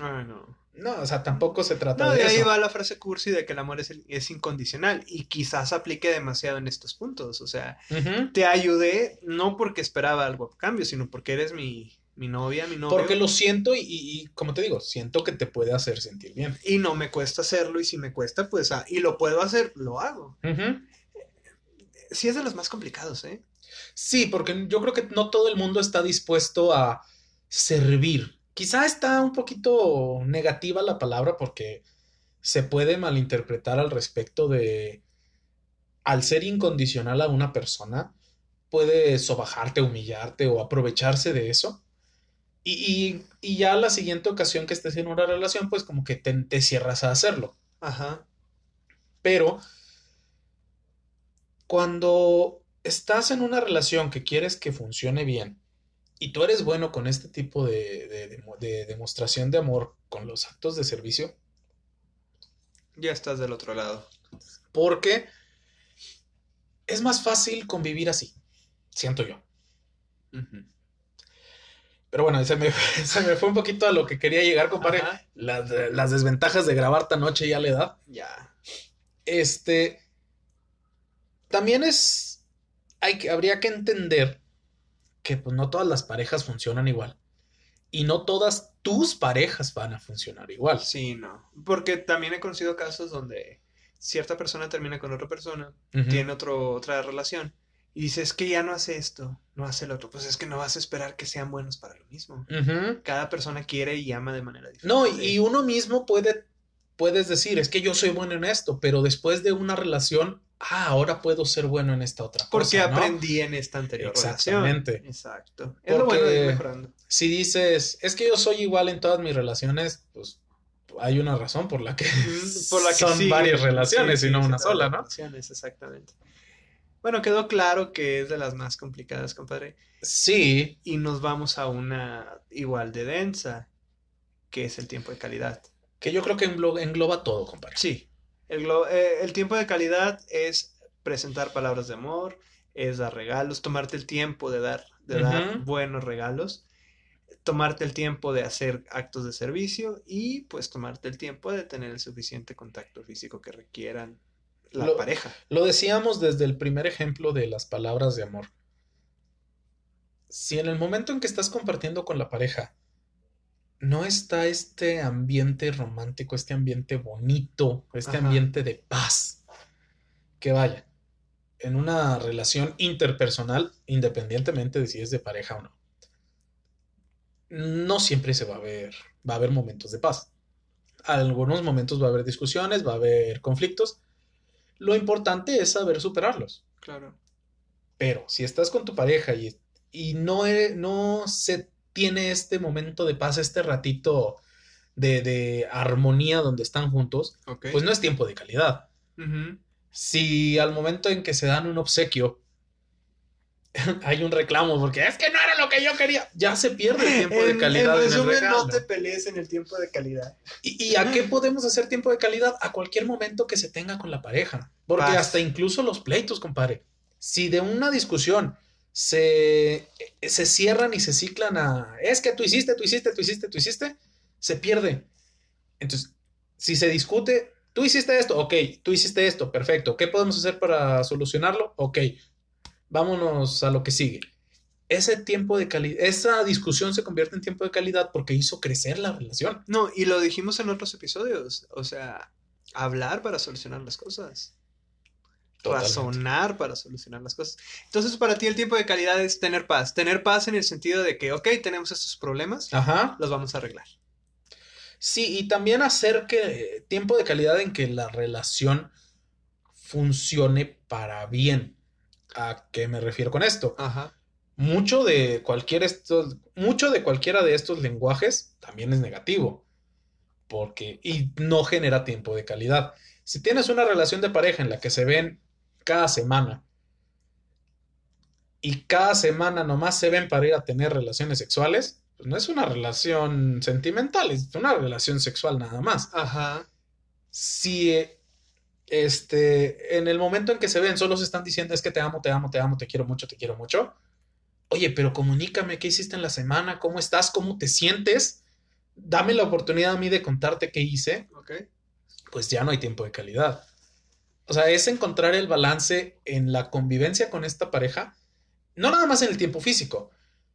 Ah, no.
No, o sea, tampoco se trata
No,
de
de ahí
eso.
va la frase cursi de que el amor es, es incondicional y quizás aplique demasiado en estos puntos. O sea,
Ujú.
te ayudé no porque esperaba algo a cambio, sino porque eres mi, mi novia, mi novio.
Porque lo siento y, y- y, como te digo, siento que te puede hacer sentir bien.
Y no me cuesta hacerlo y si me cuesta, pues, ah, y lo puedo hacer, lo hago. Sí es de los más complicados, ¿eh?
Sí, porque yo creo que no todo el mundo está dispuesto a servir. Quizá está un poquito negativa la palabra porque se puede malinterpretar al respecto de al ser incondicional a una persona, puede sobajarte, humillarte o aprovecharse de eso. Y, y- y ya la siguiente ocasión que estés en una relación, pues como que te, te cierras a hacerlo.
Ajá.
Pero cuando estás en una relación que quieres que funcione bien y tú eres bueno con este tipo de, de- de- de demostración de amor con los actos de servicio,
Ya estás del otro lado.
porque es más fácil convivir así, siento yo. Pero bueno, se me, se me fue un poquito a lo que quería llegar, compadre. Las, las desventajas de grabar tan noche ya la edad.
Ya.
Este. También es. Hay que, habría que entender que pues, no todas las parejas funcionan igual. Y no todas tus parejas van a funcionar igual.
Sí, no. Porque también he conocido casos donde cierta persona termina con otra persona, tiene otro, otra relación, y dice, es que ya no hace esto, no hace lo otro. Pues es que no vas a esperar que sean buenos para lo mismo. Cada persona quiere y ama de manera diferente.
No, y, y uno mismo puede. Puedes decir, es que yo soy bueno en esto, pero después de una relación, ah, ahora puedo ser bueno en esta otra
Porque
cosa, ¿no?
aprendí en esta anterior relación.
Exactamente.
Exacto. Es lo bueno de ir
Porque-
mejorando.
Si dices, es que yo soy igual en todas mis relaciones, pues hay una razón por la que,
Por la que
son
sí,
varias relaciones
sí,
y no una sola, ¿no?
relaciones, exactamente. Bueno, quedó claro que es de las más complicadas, compadre.
Sí,
Y nos vamos a una igual de densa, que es el tiempo de calidad.
que yo creo que englo- engloba todo, compadre.
Sí, el, eh, el tiempo de calidad es presentar palabras de amor, es dar regalos, tomarte el tiempo de dar, de dar buenos regalos, tomarte el tiempo de hacer actos de servicio y pues tomarte el tiempo de tener el suficiente contacto físico que requieran la
Lo-
pareja.
Lo decíamos desde el primer ejemplo de las palabras de amor. Si en el momento en que estás compartiendo con la pareja no está este ambiente romántico, este ambiente bonito, este
Ajá.
ambiente de paz, que vaya, en una relación interpersonal, independientemente de si es de pareja o no, no siempre se va a ver, va a haber momentos de paz. Algunos momentos va a haber discusiones, va a haber conflictos. Lo importante es saber superarlos.
Claro.
Pero si estás con tu pareja y, y no, e- no se tiene este momento de paz, este ratito de, de armonía donde están juntos, pues no es tiempo de calidad.
Ujú.
Si al momento en que se dan un obsequio hay un reclamo porque es que no era lo que yo quería, ya se pierde el tiempo de calidad
En
en, el
resumen, no te pelees en el tiempo de calidad.
¿Y, y a qué podemos hacer tiempo de calidad? A cualquier momento que se tenga con la pareja. Porque
Paz.
hasta incluso los pleitos, compadre. Si de una discusión se, se cierran y se ciclan a es que tú hiciste, tú hiciste, tú hiciste, tú hiciste, se pierde. Entonces, si se discute, tú hiciste esto, ok, tú hiciste esto, perfecto. ¿Qué podemos hacer para solucionarlo? Ok, vámonos a lo que sigue. Ese tiempo de calidad, esa discusión se convierte en tiempo de calidad porque hizo crecer la relación.
No, y lo dijimos en otros episodios. O sea, hablar para solucionar las cosas.
Totalmente.
Razonar para solucionar las cosas. Entonces, para ti el tiempo de calidad es tener paz. Tener paz en el sentido de que, ok, tenemos estos problemas,
Ajá.
los vamos a arreglar.
Sí, y también hacer que tiempo de calidad en que la relación funcione para bien. ¿A qué me refiero con esto?
Ajá.
Mucho de cualquier estos, mucho de cualquiera de estos lenguajes también es negativo. Porque, y no genera tiempo de calidad. Si tienes una relación de pareja en la que se ven cada semana y cada semana nomás se ven para ir a tener relaciones sexuales, pues no es una relación sentimental, es una relación sexual nada más.
Ajá.
Si este, en el momento en que se ven solo se están diciendo es que te amo, te amo, te amo, te quiero mucho, te quiero mucho. Oye, pero comunícame qué hiciste en la semana, cómo estás, cómo te sientes. Dame la oportunidad a mí de contarte qué hice,
Ok.
pues ya no hay tiempo de calidad. O sea, es encontrar el balance en la convivencia con esta pareja, no nada más en el tiempo físico,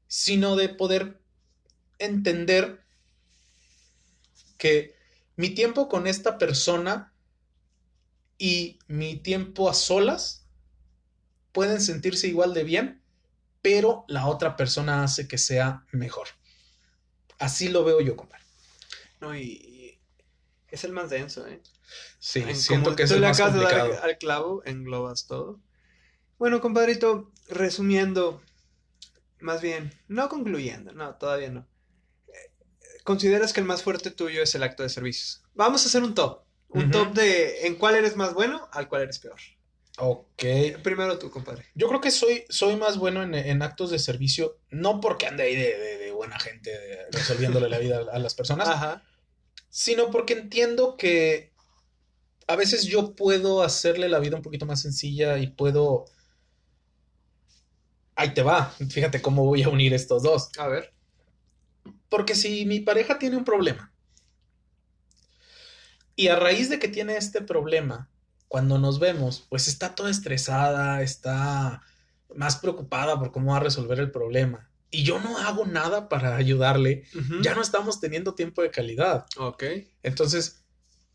sino de poder entender que mi tiempo con esta persona y mi tiempo a solas pueden sentirse igual de bien, pero la otra persona hace que sea mejor. Así lo veo yo, compadre.
No, y, y es el más denso, ¿eh?
Sí,
En
siento que es el más complicado.
al clavo, englobas todo. Bueno, compadrito, resumiendo, más bien, no concluyendo, no, todavía no. ¿Consideras que el más fuerte tuyo es el acto de servicios? Vamos a hacer un top. Un top de en cuál eres más bueno, al cual eres peor.
Ok.
Primero tú, compadre.
Yo creo que soy, soy más bueno en, en actos de servicio, no porque ande ahí de, de- de buena gente de- resolviéndole la vida a, a las personas,
Ajá.
sino porque entiendo que a veces yo puedo hacerle la vida un poquito más sencilla y puedo... Ahí te va, fíjate cómo voy a unir estos dos.
A ver.
Porque si mi pareja tiene un problema y a raíz de que tiene este problema, cuando nos vemos, pues está toda estresada, está más preocupada por cómo va a resolver el problema y yo no hago nada para ayudarle, ya no estamos teniendo tiempo de calidad.
Ok.
Entonces,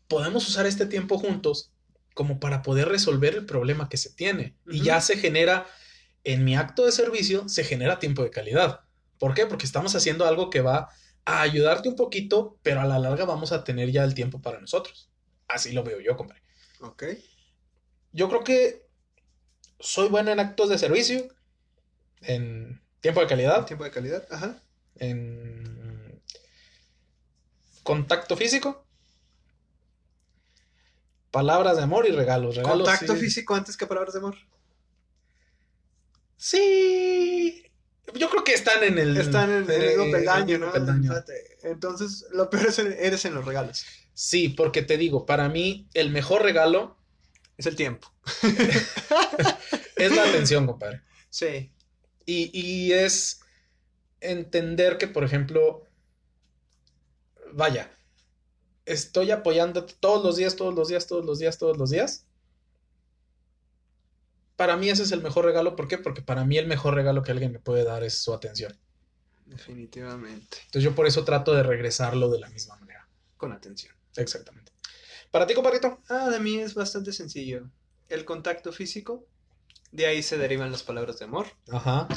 podemos usar este tiempo juntos como para poder resolver el problema que se tiene. Y ya se genera, en mi acto de servicio, se genera tiempo de calidad. ¿Por qué? Porque estamos haciendo algo que va a ayudarte un poquito, pero a la larga vamos a tener ya el tiempo para nosotros. Así lo veo yo, compadre.
Ok.
Yo creo que soy bueno en actos de servicio, en tiempo de calidad,
Tiempo de calidad. Ajá.
en contacto físico, palabras de amor y regalos. regalos
Contacto
sí.
físico antes que palabras de amor.
Sí. Yo creo que están en el.
Están en el
eh,
mismo
en
peldaño, ¿no?
peldaño.
Entonces, lo peor es en- eres en los regalos.
Sí, porque te digo, para mí el mejor regalo
Es el tiempo.
es la atención, compadre.
Sí.
Y, y es entender que, por ejemplo, vaya, estoy apoyándote todos los días, todos los días, todos los días, todos los días. Para mí ese es el mejor regalo. ¿Por qué? Porque para mí el mejor regalo que alguien me puede dar es su atención.
Definitivamente.
Entonces yo por eso trato de regresarlo de la misma manera.
Con atención.
Exactamente. Para ti, compadrito.
Ah, de mí es bastante sencillo. El contacto físico. De ahí se derivan las palabras de amor.
Ajá.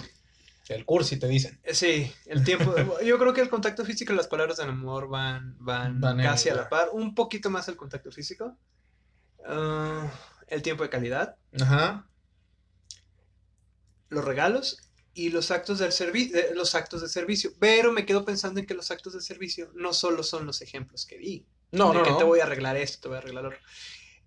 El cursi te dicen.
Eh, Sí, el tiempo. yo creo que el contacto físico y las palabras de amor van, van,
Van
casi a
la-
par. Un poquito más el contacto físico. Ah, el tiempo de calidad.
Ajá.
Los regalos. y los actos del servicio, los actos de servicio. Pero me quedo pensando en que los actos de servicio no solo son los ejemplos que di.
No,
de
no,
que
no.
te voy a arreglar esto, te voy a arreglar lo otro.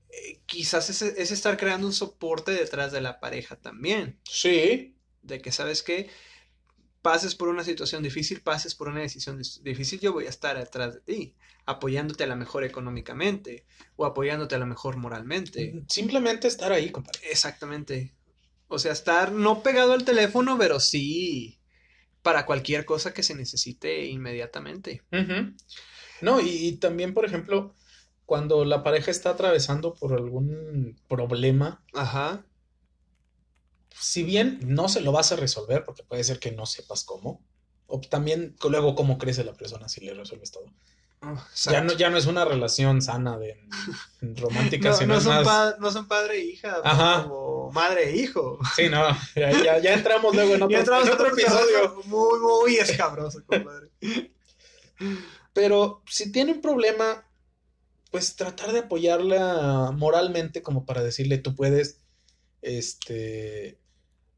Eh, quizás es, es estar creando un soporte detrás de la pareja también.
Sí,
De que, ¿sabes qué? Pases por una situación difícil, pases por una decisión difícil, yo voy a estar detrás de ti, apoyándote a la mejor económicamente o apoyándote a la mejor moralmente.
simplemente estar ahí, compadre.
Exactamente. O sea, estar no pegado al teléfono, pero sí para cualquier cosa que se necesite inmediatamente.
No, y, y también, por ejemplo, cuando la pareja está atravesando por algún problema,
Ajá.
Si bien no se lo vas a resolver, porque puede ser que no sepas cómo, o también luego cómo crece la persona si le resuelves todo.
Ah,
Ya no, ya no es una relación sana de romántica,
No,
sino
no
es
son
más.
no son padre e hija,
Ajá.
como madre e hijo.
Sí, no, ya, ya, ya entramos luego en otro,
entramos
en otro episodio.
Muy, muy escabroso, compadre.
Pero si tiene un problema, pues tratar de apoyarla moralmente como para decirle, tú puedes, este,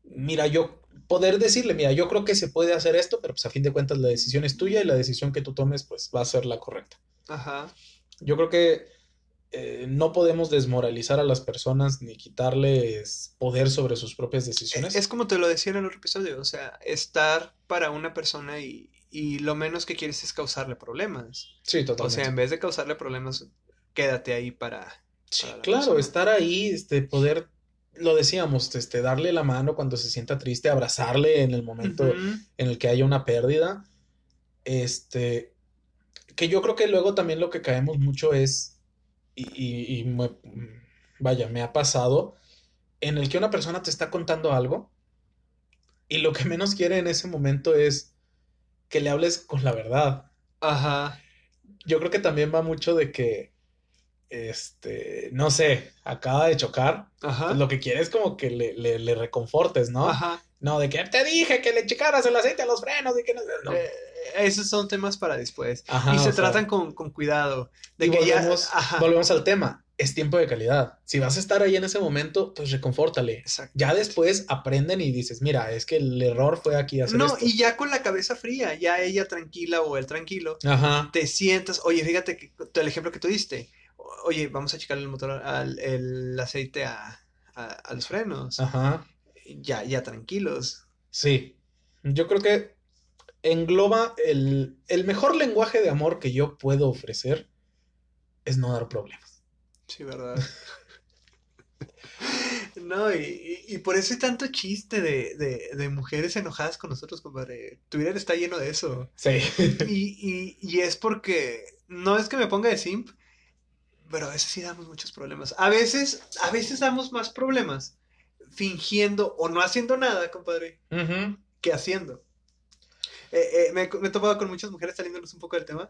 mira, yo, poder decirle, mira, yo creo que se puede hacer esto, pero pues a fin de cuentas la decisión es tuya y la decisión que tú tomes, pues va a ser la correcta.
Ajá.
Yo creo que eh, no podemos desmoralizar a las personas ni quitarles poder sobre sus propias decisiones.
Es como te lo decía en el otro episodio, o sea, estar para una persona y, y lo menos que quieres es causarle problemas.
Sí,
O
totalmente.
sea, en vez de causarle problemas, quédate ahí para...
Sí,
para
claro,
persona.
estar ahí, este, poder, lo decíamos, este, darle la mano cuando se sienta triste, abrazarle en el momento en el que haya una pérdida. Este, que yo creo que luego también lo que caemos mucho es, y, y- y me- vaya, me ha pasado, en el que una persona te está contando algo y lo que menos quiere en ese momento es que le hables con la verdad.
Ajá.
Yo creo que también va mucho de que, este, no sé, acaba de chocar.
Ajá.
Pues lo que quiere es como que le, le, le reconfortes, ¿no?
Ajá.
No, de que te dije que le checaras el aceite a los frenos y que no. no.
Eh, esos son temas para después.
Ajá,
y se
sea,
tratan con, con cuidado. De
y
que ya...
volvemos,
Ajá.
volvemos al tema. Es tiempo de calidad. Si vas a estar ahí en ese momento, pues reconfórtale. Ya después aprenden y dices, mira, es que el error fue aquí hacer
No,
esto.
y ya con la cabeza fría, ya ella tranquila o él tranquilo,
Ajá.
te sientas, oye, fíjate que el ejemplo que tú diste, oye, vamos a checarle el motor, al, el aceite a, a, a los frenos,
Ajá.
ya, ya tranquilos.
Sí. Yo creo que engloba el, el mejor lenguaje de amor que yo puedo ofrecer es no dar problemas.
Sí, ¿verdad? No, y, y- y por eso hay tanto chiste de, de, de mujeres enojadas con nosotros, compadre. Twitter está lleno de eso.
Sí.
Y, y, y es porque no es que me ponga de simp, pero a veces sí damos muchos problemas. A veces, a veces damos más problemas fingiendo o no haciendo nada, compadre,
Ujú.
que haciendo. Eh, eh, me, me he topado con muchas mujeres saliéndonos un poco del tema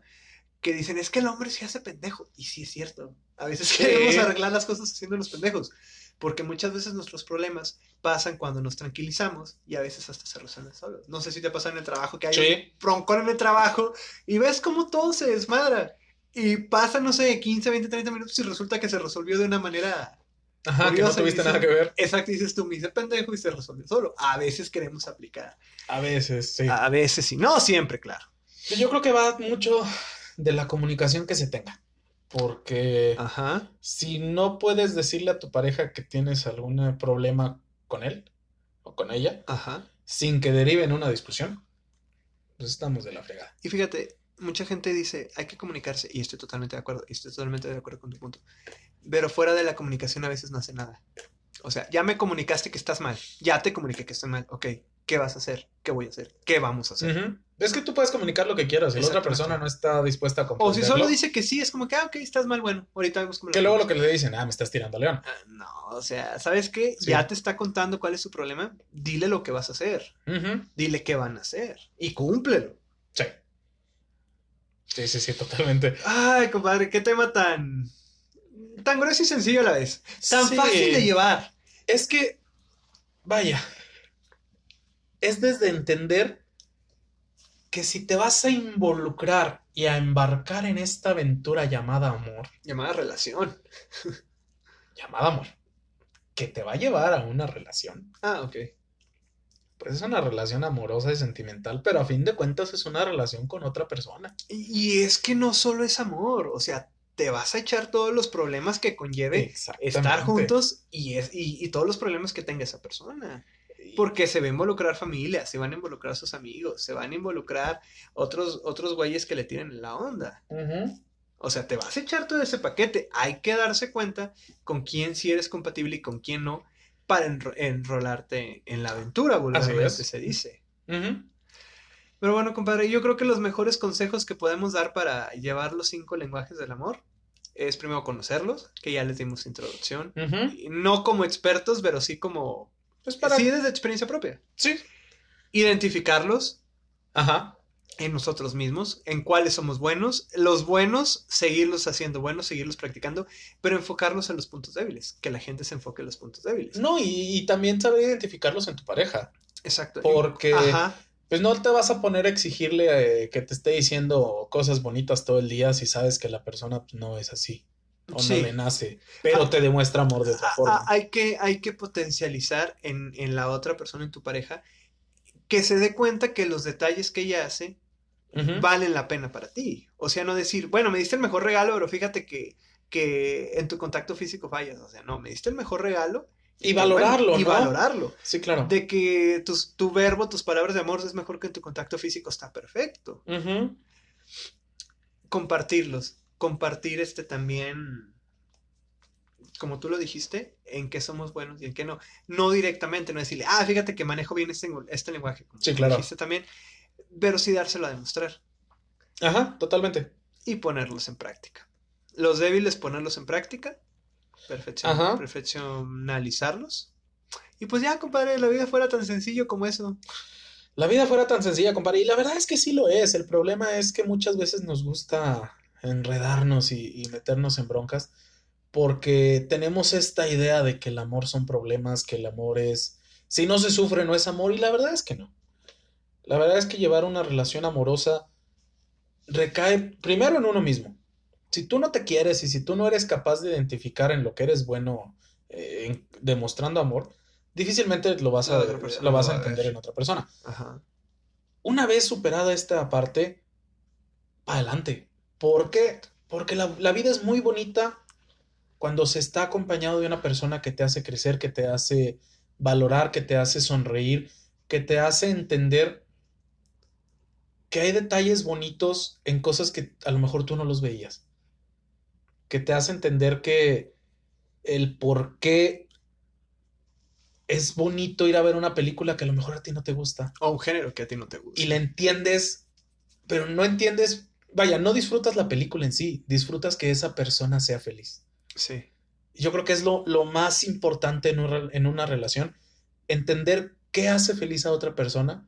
que dicen, es que el hombre se hace pendejo. Y sí es cierto. A veces queremos arreglar las cosas haciéndonos pendejos. Porque muchas veces nuestros problemas pasan cuando nos tranquilizamos y a veces hasta se resuelven solos. No sé si te pasa en el trabajo que hay
Sí.
un broncón en el trabajo y ves cómo todo se desmadra. Y pasa, no sé, 15, 20, 30 minutos y resulta que se resolvió de una manera
Ajá, que no tuviste nada que ver.
exacta. Y dices tú, me hice pendejo y se resolvió solo. A veces queremos aplicar.
A veces, sí.
A veces sí. No siempre, claro.
Yo creo que va mucho de la comunicación que se tenga. Porque
Ajá.
si no puedes decirle a tu pareja que tienes algún problema con él o con ella,
Ajá.
sin que derive en una discusión, pues estamos de la fregada.
Y fíjate, mucha gente dice, hay que comunicarse, y estoy totalmente de acuerdo, y estoy totalmente de acuerdo con tu punto. Pero fuera de la comunicación a veces no hace nada. O sea, ya me comunicaste que estás mal, ya te comuniqué que estoy mal, ok, ¿qué vas a hacer? ¿Qué voy a hacer? ¿Qué vamos a hacer?
Ujú. Es que tú puedes comunicar lo que quieras y la otra persona no está dispuesta a
O
comprenderlo.
si solo dice que sí, es como que, ah, ok, estás mal, bueno, ahorita vemos cómo
Que luego lo que le dicen, ah, me estás tirando a león.
Ah, No, o sea, ¿sabes qué?
Sí.
Ya te está contando cuál es su problema, dile lo que vas a hacer,
Ujú.
dile qué van a hacer, y cúmplelo.
Sí. Sí, sí, sí, totalmente.
Ay, compadre, qué tema tan... tan grueso y sencillo a la vez, tan
Sí.
fácil de llevar.
Es que, vaya, es desde entender que si te vas a involucrar y a embarcar en esta aventura llamada amor,
Llamada relación.
llamada amor, que te va a llevar a una relación,
Ah, ok.
Pues es una relación amorosa y sentimental, pero a fin de cuentas es una relación con otra persona.
Y, es que no solo es amor, o sea, te vas a echar todos los problemas que conlleve estar juntos y, es, y, y todos los problemas que tenga esa persona. Porque se va a involucrar familia, se van a involucrar sus amigos, se van a involucrar otros, otros güeyes que le tienen en la onda. O sea, te vas a echar todo ese paquete. Hay que darse cuenta con quién sí eres compatible y con quién no para enro- enrolarte en la aventura, vulgarmente se dice. Pero bueno, compadre, yo creo que los mejores consejos que podemos dar para llevar los cinco lenguajes del amor es primero conocerlos, que ya les dimos introducción. Y No como expertos, pero sí como...
Pues para...
Sí, desde experiencia propia.
Sí.
Identificarlos
Ajá.
En nosotros mismos, en cuáles somos buenos. Los buenos, seguirlos haciendo buenos, seguirlos practicando, pero enfocarlos en los puntos débiles. Que la gente se enfoque en los puntos débiles.
No, y, y también saber identificarlos en tu pareja.
Exacto.
Porque-
Ajá.
Pues no te vas a poner a exigirle eh, que te esté diciendo cosas bonitas todo el día si sabes que la persona no es así. O
Sí.
no le nace. Pero
Ah.
te demuestra amor de otra
Ah,
forma.
ah, hay, que, hay que potencializar en, en la otra persona, en tu pareja, que se dé cuenta que los detalles que ella hace Valen la pena para ti. O sea, no decir, bueno, me diste el mejor regalo, pero fíjate que, que en tu contacto físico fallas. O sea, no, me diste el mejor regalo.
Y
bueno,
valorarlo,
y
¿no?
valorarlo.
Sí, claro.
De que tus- tu verbo, tus palabras de amor es mejor que en tu contacto físico, está perfecto. Compartirlos. Compartir este también, como tú lo dijiste, en qué somos buenos y en qué no. No directamente, no decirle, ah, fíjate que manejo bien este, este lenguaje. Como
Sí, claro.
dijiste también. Pero sí dárselo a demostrar
Ajá, totalmente.
y ponerlos en práctica. Los débiles, ponerlos en práctica. Perfeccion-
Ajá.
perfeccionalizarlos. Y pues ya, compadre, la vida fuera tan sencillo como eso.
La vida fuera tan sencilla, compadre. Y la verdad es que sí lo es. El problema es que muchas veces nos gusta enredarnos y, y meternos en broncas porque tenemos esta idea de que el amor son problemas, que el amor es... Si no se sufre, no es amor. Y la verdad es que no. La verdad es que llevar una relación amorosa recae primero en uno mismo. Si tú no te quieres y si tú no eres capaz de identificar en lo que eres bueno eh, en- demostrando amor, difícilmente lo vas a, lo vas a entender en otra persona
Ajá.
una vez superada esta parte, adelante. ¿Por qué? Porque la, la vida es muy bonita cuando se está acompañado de una persona que te hace crecer, que te hace valorar, que te hace sonreír, que te hace entender que hay detalles bonitos en cosas que a lo mejor tú no los veías. Que te hace entender que el por qué es bonito ir a ver una película que a lo mejor a ti no te gusta
O un género que a ti no te gusta.
y la entiendes, pero no entiendes, vaya, no disfrutas la película en sí, disfrutas que esa persona sea feliz.
Sí.
Yo creo que es lo, lo más importante en una, en una relación, entender qué hace feliz a otra persona,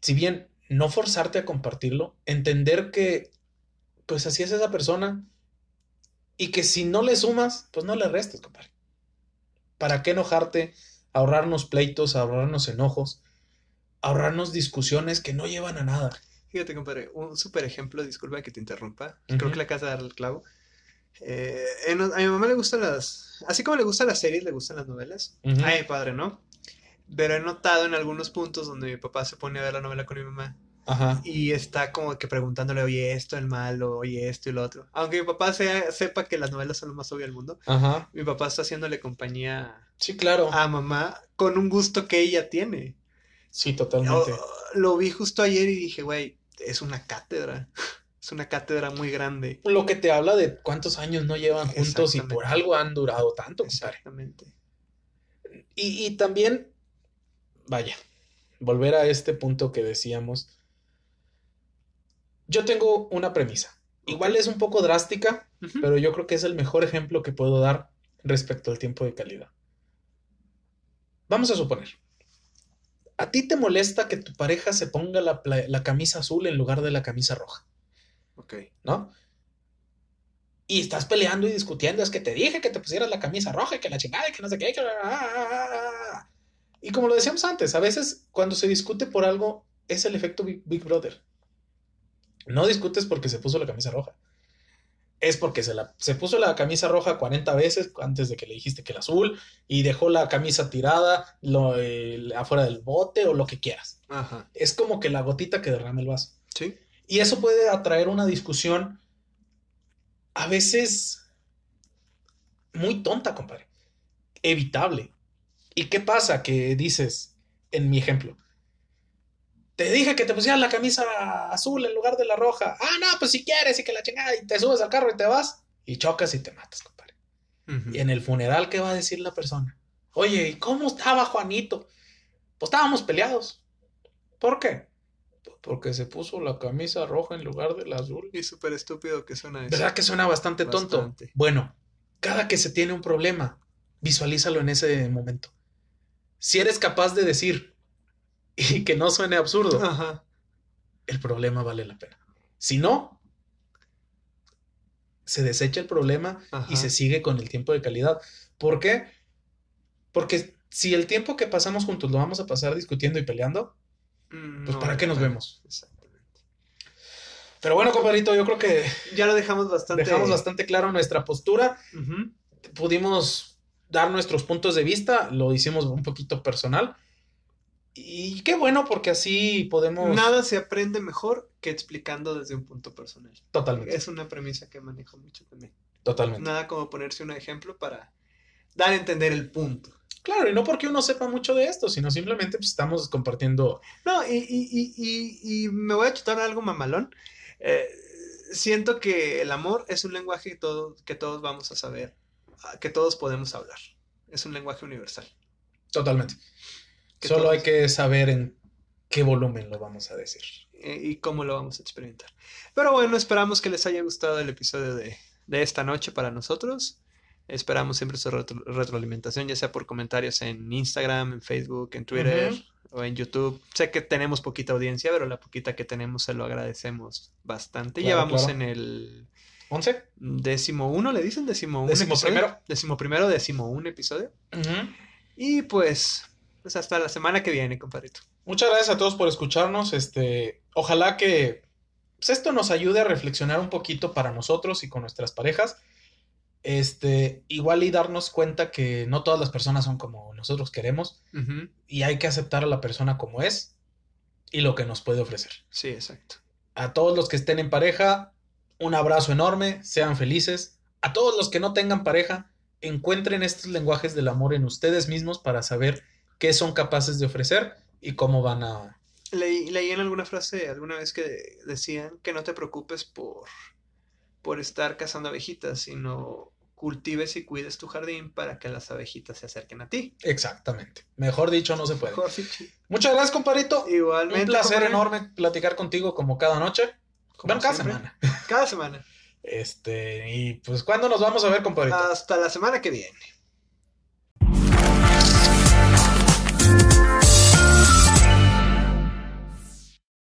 si bien no forzarte a compartirlo, entender que pues así es esa persona y que si no le sumas, pues no le restes, compadre. ¿Para qué enojarte? Ahorrarnos pleitos, ahorrarnos enojos, ahorrarnos discusiones que no llevan a nada.
Fíjate, compadre, un súper ejemplo, disculpa que te interrumpa. Creo que le acabas de dar el clavo. Eh, en- a mi mamá le gustan las. Así como le gustan las series, le gustan las novelas. Ay, padre, ¿no? Pero he notado en algunos puntos donde mi papá se pone a ver la novela con mi mamá
Ajá.
y está como que preguntándole, oye, esto, el malo, oye, esto y lo otro. Aunque mi papá sea- sepa que las novelas son lo más obvio del mundo,
Ajá.
mi papá está haciéndole compañía
Sí, claro.
a mamá con un gusto que ella tiene.
Sí, totalmente.
Lo vi justo ayer y dije, güey, es una cátedra. Es una cátedra muy grande.
Lo que te habla de cuántos años no llevan juntos y por algo han durado tanto, compadre.
Exactamente.
Y, y también, vaya, volver a este punto que decíamos. Yo tengo una premisa. Igual es un poco drástica, pero yo creo que es el mejor ejemplo que puedo dar respecto al tiempo de calidad. Vamos a suponer, a ti te molesta que tu pareja se ponga la camisa azul en lugar de la camisa roja,
Ok.
¿no? Y estás peleando y discutiendo, es que te dije que te pusieras la camisa roja y que la chingada y que no sé qué. que- Y como lo decíamos antes, a veces cuando se discute por algo es el efecto Big, Brother. No discutes porque se puso la camisa roja. es porque se, la, se puso la camisa roja 40 veces antes de que le dijiste que el azul y dejó la camisa tirada lo, el- afuera del bote o lo que quieras.
Ajá.
Es como que la gotita que derrama el vaso.
Sí.
Y eso puede atraer una discusión a veces muy tonta, compadre. Evitable. ¿Y qué pasa? Que dices, en mi ejemplo, te dije que te pusieras la camisa azul en lugar de la roja. Ah, no, pues si quieres y que la chingada y te subes al carro y te vas y chocas y te matas, compadre. Y en el funeral, ¿qué va a decir la persona? Oye, ¿y cómo estaba Juanito? Pues estábamos peleados. ¿Por qué? Porque se puso la camisa roja en lugar de la azul.
Y súper estúpido que suena eso.
¿Verdad que suena bastante tonto? Bueno, cada que se tiene un problema, visualízalo en ese momento. Si eres capaz de decir y que no suene absurdo,
Ajá.
el problema vale la pena. Si no, se desecha el problema
Ajá.
y se sigue con el tiempo de calidad. ¿Por qué? Porque si el tiempo que pasamos juntos lo vamos a pasar discutiendo y peleando,
Mm,
pues ¿para qué nos vemos?
Exactamente.
Pero bueno, compadrito, yo creo que
Ya lo dejamos bastante.
dejamos bastante claro nuestra postura. Pudimos dar nuestros puntos de vista, lo hicimos un poquito personal. Y qué bueno, porque así podemos.
Nada se aprende mejor que explicando desde un punto personal.
Totalmente.
Es una premisa que manejo mucho también.
Totalmente.
Nada como ponerse un ejemplo para dar a entender el punto.
Claro, y no porque uno sepa mucho de esto, sino simplemente pues, estamos compartiendo.
No, y, y, y, y, me voy a chutar algo mamalón. Eh, siento que el amor es un lenguaje que, todo, que todos vamos a saber, que todos podemos hablar. Es un lenguaje universal.
Totalmente.
Que
Solo
todos-
hay que saber en qué volumen lo vamos a decir.
eh, y cómo lo vamos a experimentar. Pero bueno, esperamos que les haya gustado el episodio de, de esta noche para nosotros. Esperamos siempre su retro- retroalimentación, ya sea por comentarios en Instagram, en Facebook, en Twitter o en YouTube. Sé que tenemos poquita audiencia, pero la poquita que tenemos se lo agradecemos bastante.
Claro,
ya vamos
claro.
en el
¿Once?
décimo uno, ¿le dicen? Décimo uno.
Décimo
episodio?
primero.
Décimo primero, décimo un episodio. Y pues, pues hasta la semana que viene, compadrito.
Muchas gracias a todos por escucharnos. Este, ojalá que pues, esto nos ayude a reflexionar un poquito para nosotros y con nuestras parejas. Este, igual y darnos cuenta que no todas las personas son como nosotros queremos
Ujú.
y hay que aceptar a la persona como es y lo que nos puede ofrecer.
Sí, exacto.
A todos los que estén en pareja, un abrazo enorme, sean felices. A todos los que no tengan pareja, encuentren estos lenguajes del amor en ustedes mismos para saber qué son capaces de ofrecer y cómo van a...
Leí, leí en alguna frase alguna vez que decían que no te preocupes por, por estar cazando abejitas, sino cultives y cuides tu jardín para que las abejitas se acerquen a ti.
Exactamente. Mejor dicho, no se puede.
Mejor.
Muchas gracias, compadrito.
Igualmente.
Un placer
compadre,
enorme platicar contigo como cada noche. Bueno, cada
siempre.
semana.
Cada semana.
Este, y pues, ¿cuándo nos vamos a ver, compadrito?
Hasta la semana que viene.